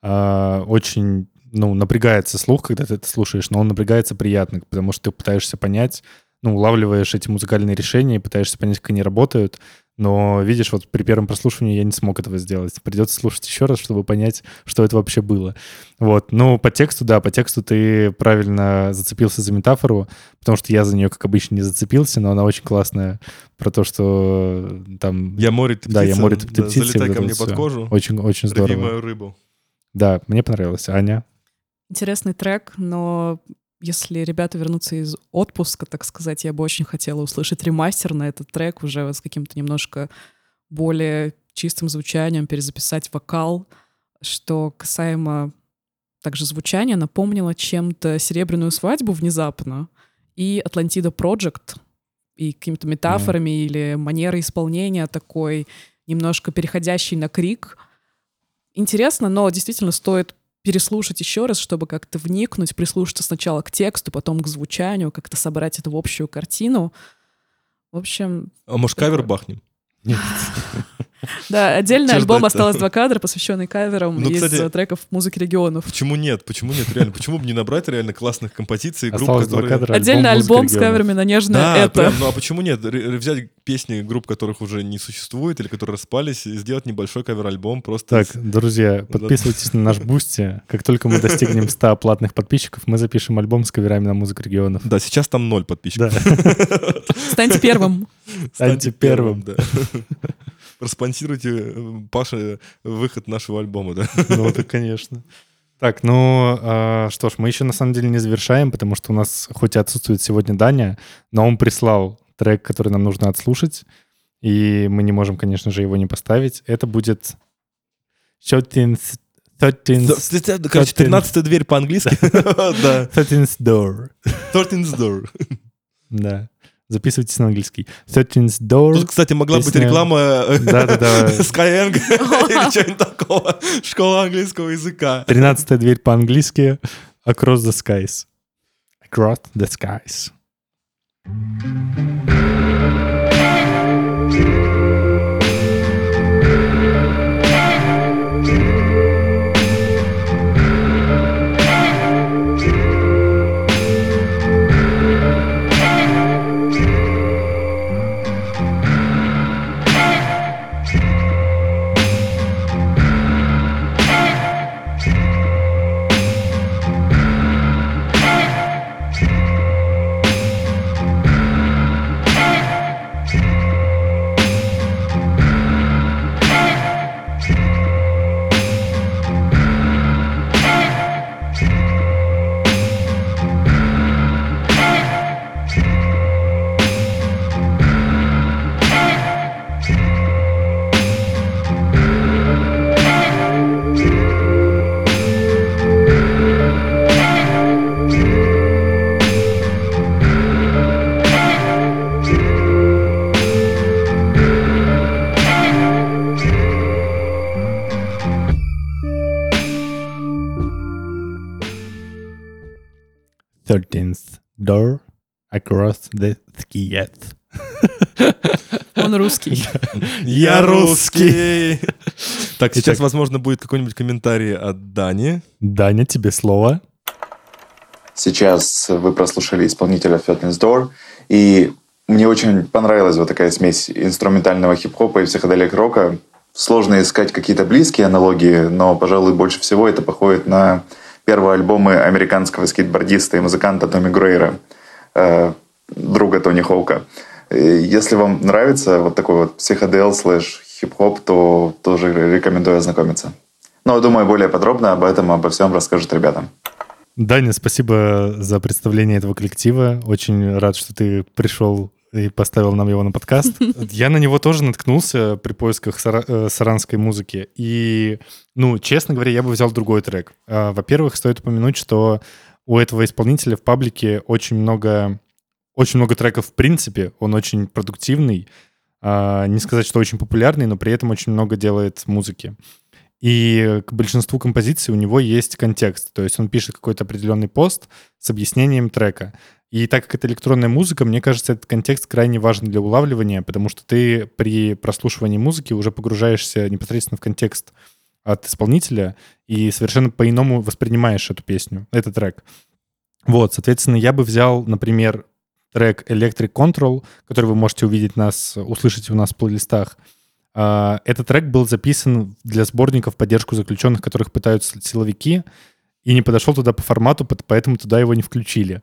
А, очень, ну, напрягается слух, когда ты это слушаешь, но он напрягается приятно, потому что ты пытаешься понять, ну, улавливаешь эти музыкальные решения и пытаешься понять, как они работают, но, видишь, вот при первом прослушивании я не смог этого сделать. Придется слушать еще раз, чтобы понять, что это вообще было. Вот. Ну, по тексту, да, по тексту ты правильно зацепился за метафору, потому что я за нее, как обычно, не зацепился, но она очень классная про то, что э, там... Я море, ты Да, я море, ты да, птица, залетай вот ко мне под кожу, Очень, очень здорово. мою рыбу. Да, мне понравилось. Аня? Интересный трек, но если ребята вернутся из отпуска, так сказать, я бы очень хотела услышать ремастер на этот трек уже вот с каким-то немножко более чистым звучанием, перезаписать вокал, что касаемо также звучания, напомнило чем-то «Серебряную свадьбу» внезапно и «Атлантида Project», и какими-то метафорами или манерой исполнения такой, немножко переходящий на крик. Интересно, но действительно стоит переслушать еще раз, чтобы как-то вникнуть, прислушаться сначала к тексту, потом к звучанию, как-то собрать это в общую картину. В общем, А может, кавер бахнем? (laughs) да, отдельный Чё альбом осталось два кадра, посвященный каверам Ну, из кстати- э, треков музыки регионов. Почему нет? Почему нет? Реально, почему бы не набрать реально классных композиций, групп, Осталось два которые... кадра. Отдельный «Музыка альбом с регионов». каверами на нежное Да, это. прям, ну а почему нет? Взять песни групп, которых уже не существует или которые распались, и сделать небольшой кавер-альбом просто... Так, друзья, подписывайтесь на наш Бусти. Как только мы достигнем 100 платных подписчиков, мы запишем альбом с каверами на музыку регионов. Да, сейчас там ноль подписчиков. (laughs) Станьте первым. станьте первым. да. Проспонсируйте, э, Паша, выход нашего альбома, да. Ну, это, конечно. Так, ну, а, что ж, мы еще на самом деле не завершаем, потому что у нас хоть и отсутствует сегодня Даня, но он прислал трек, который нам нужно отслушать, и мы не можем, конечно же, его не поставить. Это будет 13th, 13th, Короче, 13 дверь по-английски. (laughs) Да. 13th door. 13 door. (laughs) Да. Записывайтесь на английский. 13th door. Тут, кстати, могла быть реклама э, Да-да-да. (laughs) Skyeng или что-нибудь такого. Школа английского языка. 13 дверь по-английски. Across the skies. Across the skies. thank you across the skies. Он русский. Я русский. Так, сейчас, Итак. возможно, будет какой-нибудь комментарий от Дани. Даня, тебе слово. Сейчас вы прослушали исполнителя Fatness Door, и мне очень понравилась вот такая смесь инструментального хип-хопа и психоделик рока. Сложно искать какие-то близкие аналогии, но, пожалуй, больше всего это походит на первые альбомы американского скейтбордиста и музыканта Томми Грейра, э, друга Тони Хоука. Если вам нравится вот такой вот психодел слэш хип-хоп, то тоже рекомендую ознакомиться. Но, думаю, более подробно об этом, обо всем расскажут ребята. Даня, спасибо за представление этого коллектива. Очень рад, что ты пришел и поставил нам его на подкаст. (laughs) Я на него тоже наткнулся при поисках сара- э, саранской музыки. И, ну, честно говоря, я бы взял другой трек. А, Во-первых, стоит упомянуть, что у этого исполнителя в паблике очень много, очень много треков в принципе. Он очень продуктивный. А, Не сказать, что очень популярный, но при этом очень много делает музыки. И к большинству композиций у него есть контекст. То есть он пишет какой-то определенный пост с объяснением трека. И так как это электронная музыка, мне кажется, этот контекст крайне важен для улавливания, потому что ты при прослушивании музыки уже погружаешься непосредственно в контекст от исполнителя и совершенно по-иному воспринимаешь эту песню, этот трек. Вот, соответственно, я бы взял, например, трек Electric Control, который вы можете увидеть нас, услышать у нас в плейлистах. А, Этот трек был записан для сборников поддержку заключенных, которых пытаются силовики, и не подошел туда по формату, поэтому туда его не включили.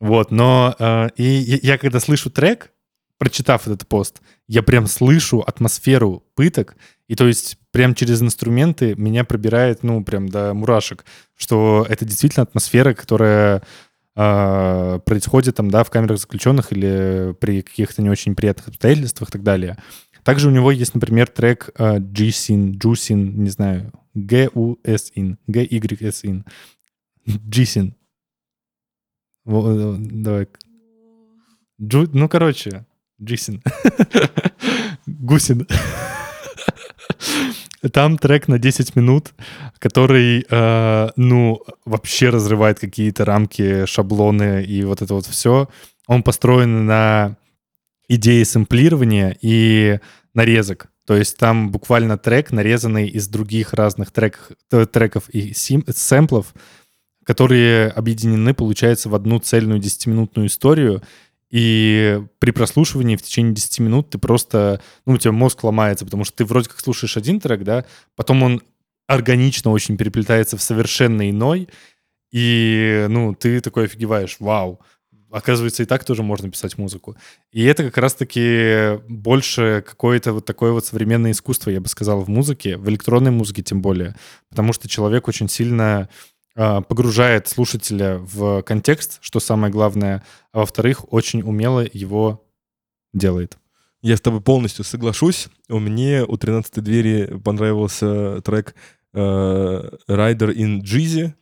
Вот, но э, и я когда слышу трек, прочитав этот пост, я прям слышу атмосферу пыток, и то есть прям через инструменты меня пробирает, ну, прям до мурашек, что это действительно атмосфера, которая э, происходит там, да, в камерах заключенных или при каких-то не очень приятных обстоятельствах и так далее. Также у него есть, например, трек э, G-Sin, Jusin, не знаю, G-U-S-In, G-Y-S-In, G-Sin. Э, Давай. Джу- ну, короче, Джисин. Гусин. Там трек на 10 минут, который, э, ну, вообще разрывает какие-то рамки, шаблоны и вот это вот все. Он построен на идее сэмплирования и нарезок. То есть там буквально трек, нарезанный из других разных трек, треков и сим- сэмплов, которые объединены, получается, в одну цельную 10-минутную историю. И при прослушивании в течение 10 минут ты просто, ну, у тебя мозг ломается, потому что ты вроде как слушаешь один трек, да, потом он органично очень переплетается в совершенно иной, и, ну, ты такой офигеваешь, вау, оказывается, и так тоже можно писать музыку. И это как раз-таки больше какое-то вот такое вот современное искусство, я бы сказал, в музыке, в электронной музыке тем более, потому что человек очень сильно погружает слушателя в контекст, что самое главное, а во-вторых, очень умело его делает. Я с тобой полностью соглашусь. У мне у 13 двери понравился трек э, Rider in Jeezy.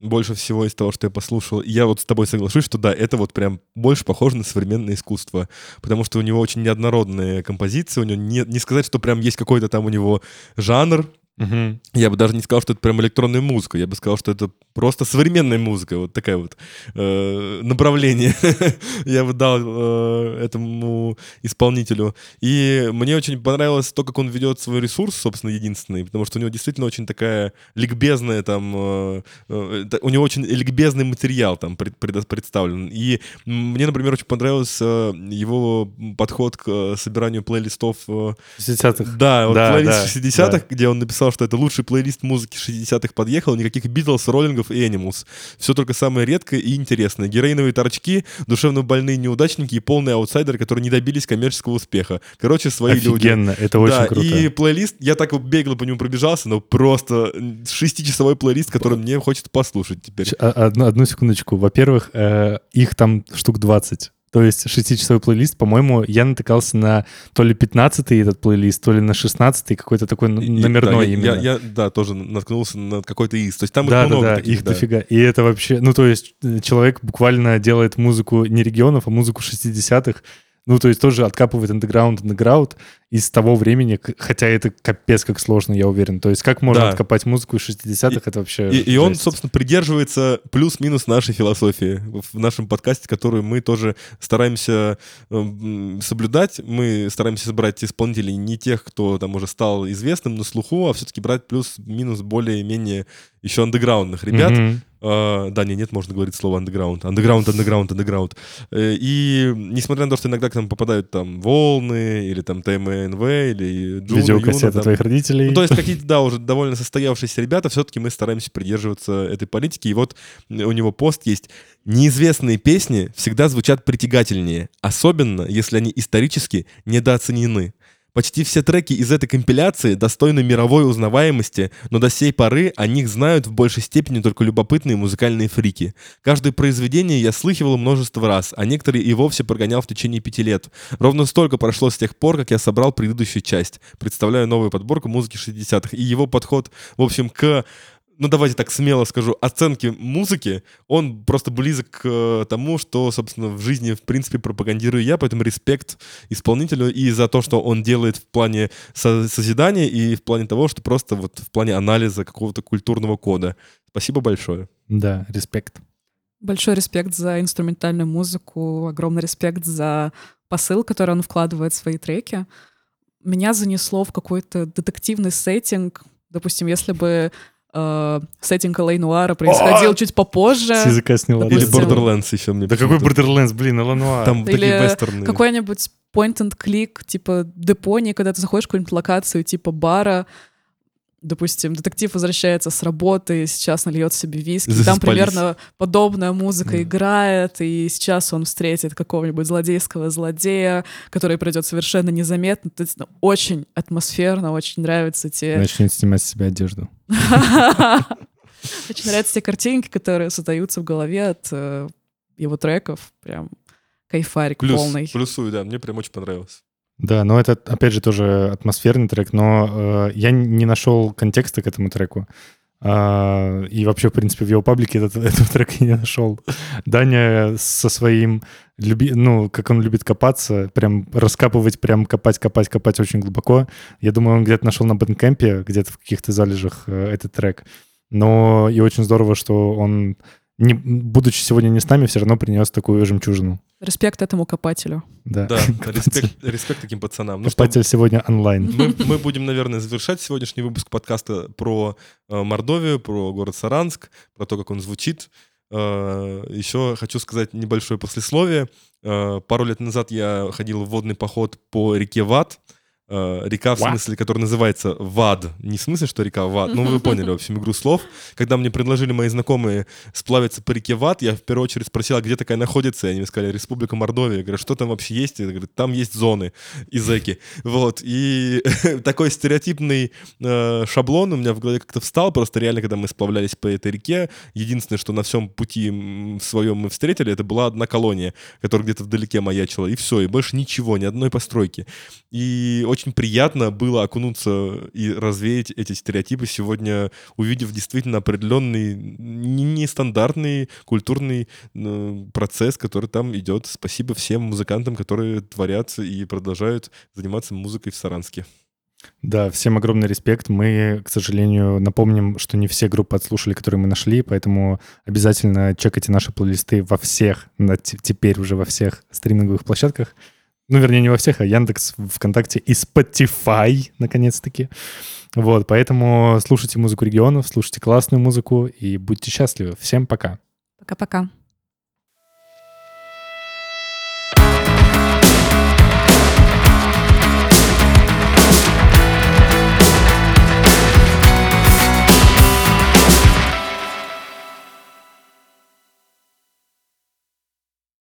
Больше всего из того, что я послушал. Я вот с тобой соглашусь, что да, это вот прям больше похоже на современное искусство. Потому что у него очень неоднородные композиции. У него не, не сказать, что прям есть какой-то там у него жанр, я бы даже не сказал, что это прям электронная музыка. Я бы сказал, что это просто современная музыка. Вот такая вот э, направление (laughs) я бы дал э, этому исполнителю. И мне очень понравилось то, как он ведет свой ресурс, собственно, единственный, потому что у него действительно очень такая ликбезная там... э, э, у него очень ликбезный материал там пред- предо- представлен. И мне, например, очень понравился его подход к э, собиранию плейлистов э, 60-х. да, вот Да, плейлист да, 60-х, да. где он написал, что это лучший плейлист музыки 60-х подъехал, никаких Битлз, Роллингов и Animals. Все только самое редкое и интересное. Героиновые торчки, душевно больные неудачники и полные аутсайдеры, которые не добились коммерческого успеха. Короче, свои люди. Офигенно, это очень да, круто. и плейлист, я так бегло по нему пробежался, но просто шестичасовой плейлист, который мне хочется послушать теперь. А- Одну, одну секундочку. Во-первых, э, их там штук 20. То есть шестичасовой плейлист, по-моему, я натыкался на то ли 15-й этот плейлист, то ли на 16-й, какой-то такой н- И- номерной да, именно. Я, я, да, тоже наткнулся на какой-то из. То есть там да, их да, много да, таких, их да. дофига. И это вообще, ну то есть э, человек буквально делает музыку не регионов, а музыку 60-х. Ну, то есть тоже откапывает андеграунд, андеграунд из того времени, хотя это капец как сложно, я уверен. То есть как можно Да. откопать музыку из 60-х, это вообще... И, и он, собственно, придерживается плюс-минус нашей философии в нашем подкасте, которую мы тоже стараемся эм, соблюдать. Мы стараемся собрать исполнителей не тех, кто там уже стал известным на слуху, а все-таки брать плюс-минус более-менее еще андеграундных ребят. Мгм. А, да, не, нет, можно говорить слово андеграунд. Андеграунд, андеграунд, андеграунд. Э, И несмотря на то, что иногда к нам попадают там волны, или там ТМНВ, или Джуна, Видеокассета Юна, там, твоих родителей. ну, то есть какие-то, да, уже довольно состоявшиеся ребята, все-таки мы стараемся придерживаться этой политики. И вот у него пост есть. Неизвестные песни всегда звучат притягательнее, особенно если они исторически недооценены. Почти все треки из этой компиляции достойны мировой узнаваемости, но до сей поры о них знают в большей степени только любопытные музыкальные фрики. Каждое произведение я слыхивал множество раз, а некоторые и вовсе прогонял в течение пяти лет. Ровно столько прошло с тех пор, как я собрал предыдущую часть. Представляю новую подборку музыки 60-х. И его подход, в общем, к ну давайте так смело скажу, оценки музыки, он просто близок к э, тому, что, собственно, в жизни, в принципе, пропагандирую я, поэтому респект исполнителю и за то, что он делает в плане со- созидания и в плане того, что просто вот в плане анализа какого-то культурного кода. Спасибо большое. Да, респект. Большой респект за инструментальную музыку, огромный респект за посыл, который он вкладывает в свои треки. Меня занесло в какой-то детективный сеттинг. Допустим, если бы э, сеттинг Элей Нуара происходил чуть попозже. С языка сняла. Или. Borderlands еще мне Да какой. Borderlands, блин, Элануа. Там Или такие вестерны. Какой-нибудь point-and-click, типа депони, когда ты заходишь в какую-нибудь локацию, типа бара, допустим, детектив возвращается с работы, сейчас нальет себе виски, и там примерно подобная музыка Да. играет, и сейчас он встретит какого-нибудь злодейского злодея, который придет совершенно незаметно. То есть, ну, очень атмосферно, очень нравятся те... Начнет снимать с себя одежду. Очень нравятся те картинки, которые создаются в голове от э, его треков. Прям кайфарик полный. плюсую, да, мне прям очень понравилось. Да, но это, опять же, тоже атмосферный трек, но э, я не нашел контекста к этому треку. А, и вообще, в принципе, в его паблике этот, (laughs) этого трека я не нашел. Даня со своим, люби, ну, как он любит копаться, прям раскапывать, прям копать, копать, копать очень глубоко. Я думаю, он где-то нашел на Bandcamp е, где-то в каких-то залежах э, этот трек. Но и очень здорово, что он, не, будучи сегодня не с нами, все равно принес такую жемчужину. Респект этому копателю. Да, Да, (laughs) респект, респект таким пацанам. Ну что, Копатель сегодня онлайн. мы, мы будем, наверное, завершать сегодняшний выпуск подкаста про э, Мордовию, про город Саранск, про то, как он звучит. Э, еще хочу сказать небольшое послесловие. Э, пару лет назад я ходил в водный поход по реке Вад. Э, река, в What? смысле, которая называется Вад. Не в смысле, что река Вад. Ну, вы поняли, в общем, игру слов. Когда мне предложили мои знакомые сплавиться по реке Вад, я в первую очередь спросил, а где такая находится? И они мне сказали, Республика Мордовия. Я говорю, что там вообще есть? Я говорю, там есть зоны и зэки. Вот. И (laughs) такой стереотипный э, шаблон у меня в голове как-то встал. Просто реально, когда мы сплавлялись по этой реке, единственное, что на всем пути своем мы встретили, это была одна колония, которая где-то вдалеке маячила. И все. И больше ничего, ни одной постройки. И очень приятно было окунуться и развеять эти стереотипы сегодня, увидев действительно определенный не- нестандартный культурный э, процесс, который там идет. Спасибо всем музыкантам, которые творят и продолжают заниматься музыкой в Саранске. Да, всем огромный респект. Мы, к сожалению, напомним, что не все группы отслушали, которые мы нашли, поэтому обязательно чекайте наши плейлисты во всех, теперь уже во всех стриминговых площадках. Ну, вернее, не во всех, а Яндекс, ВКонтакте и Spotify, наконец-таки. Вот, поэтому слушайте музыку регионов, слушайте классную музыку и будьте счастливы. Всем пока. Пока-пока.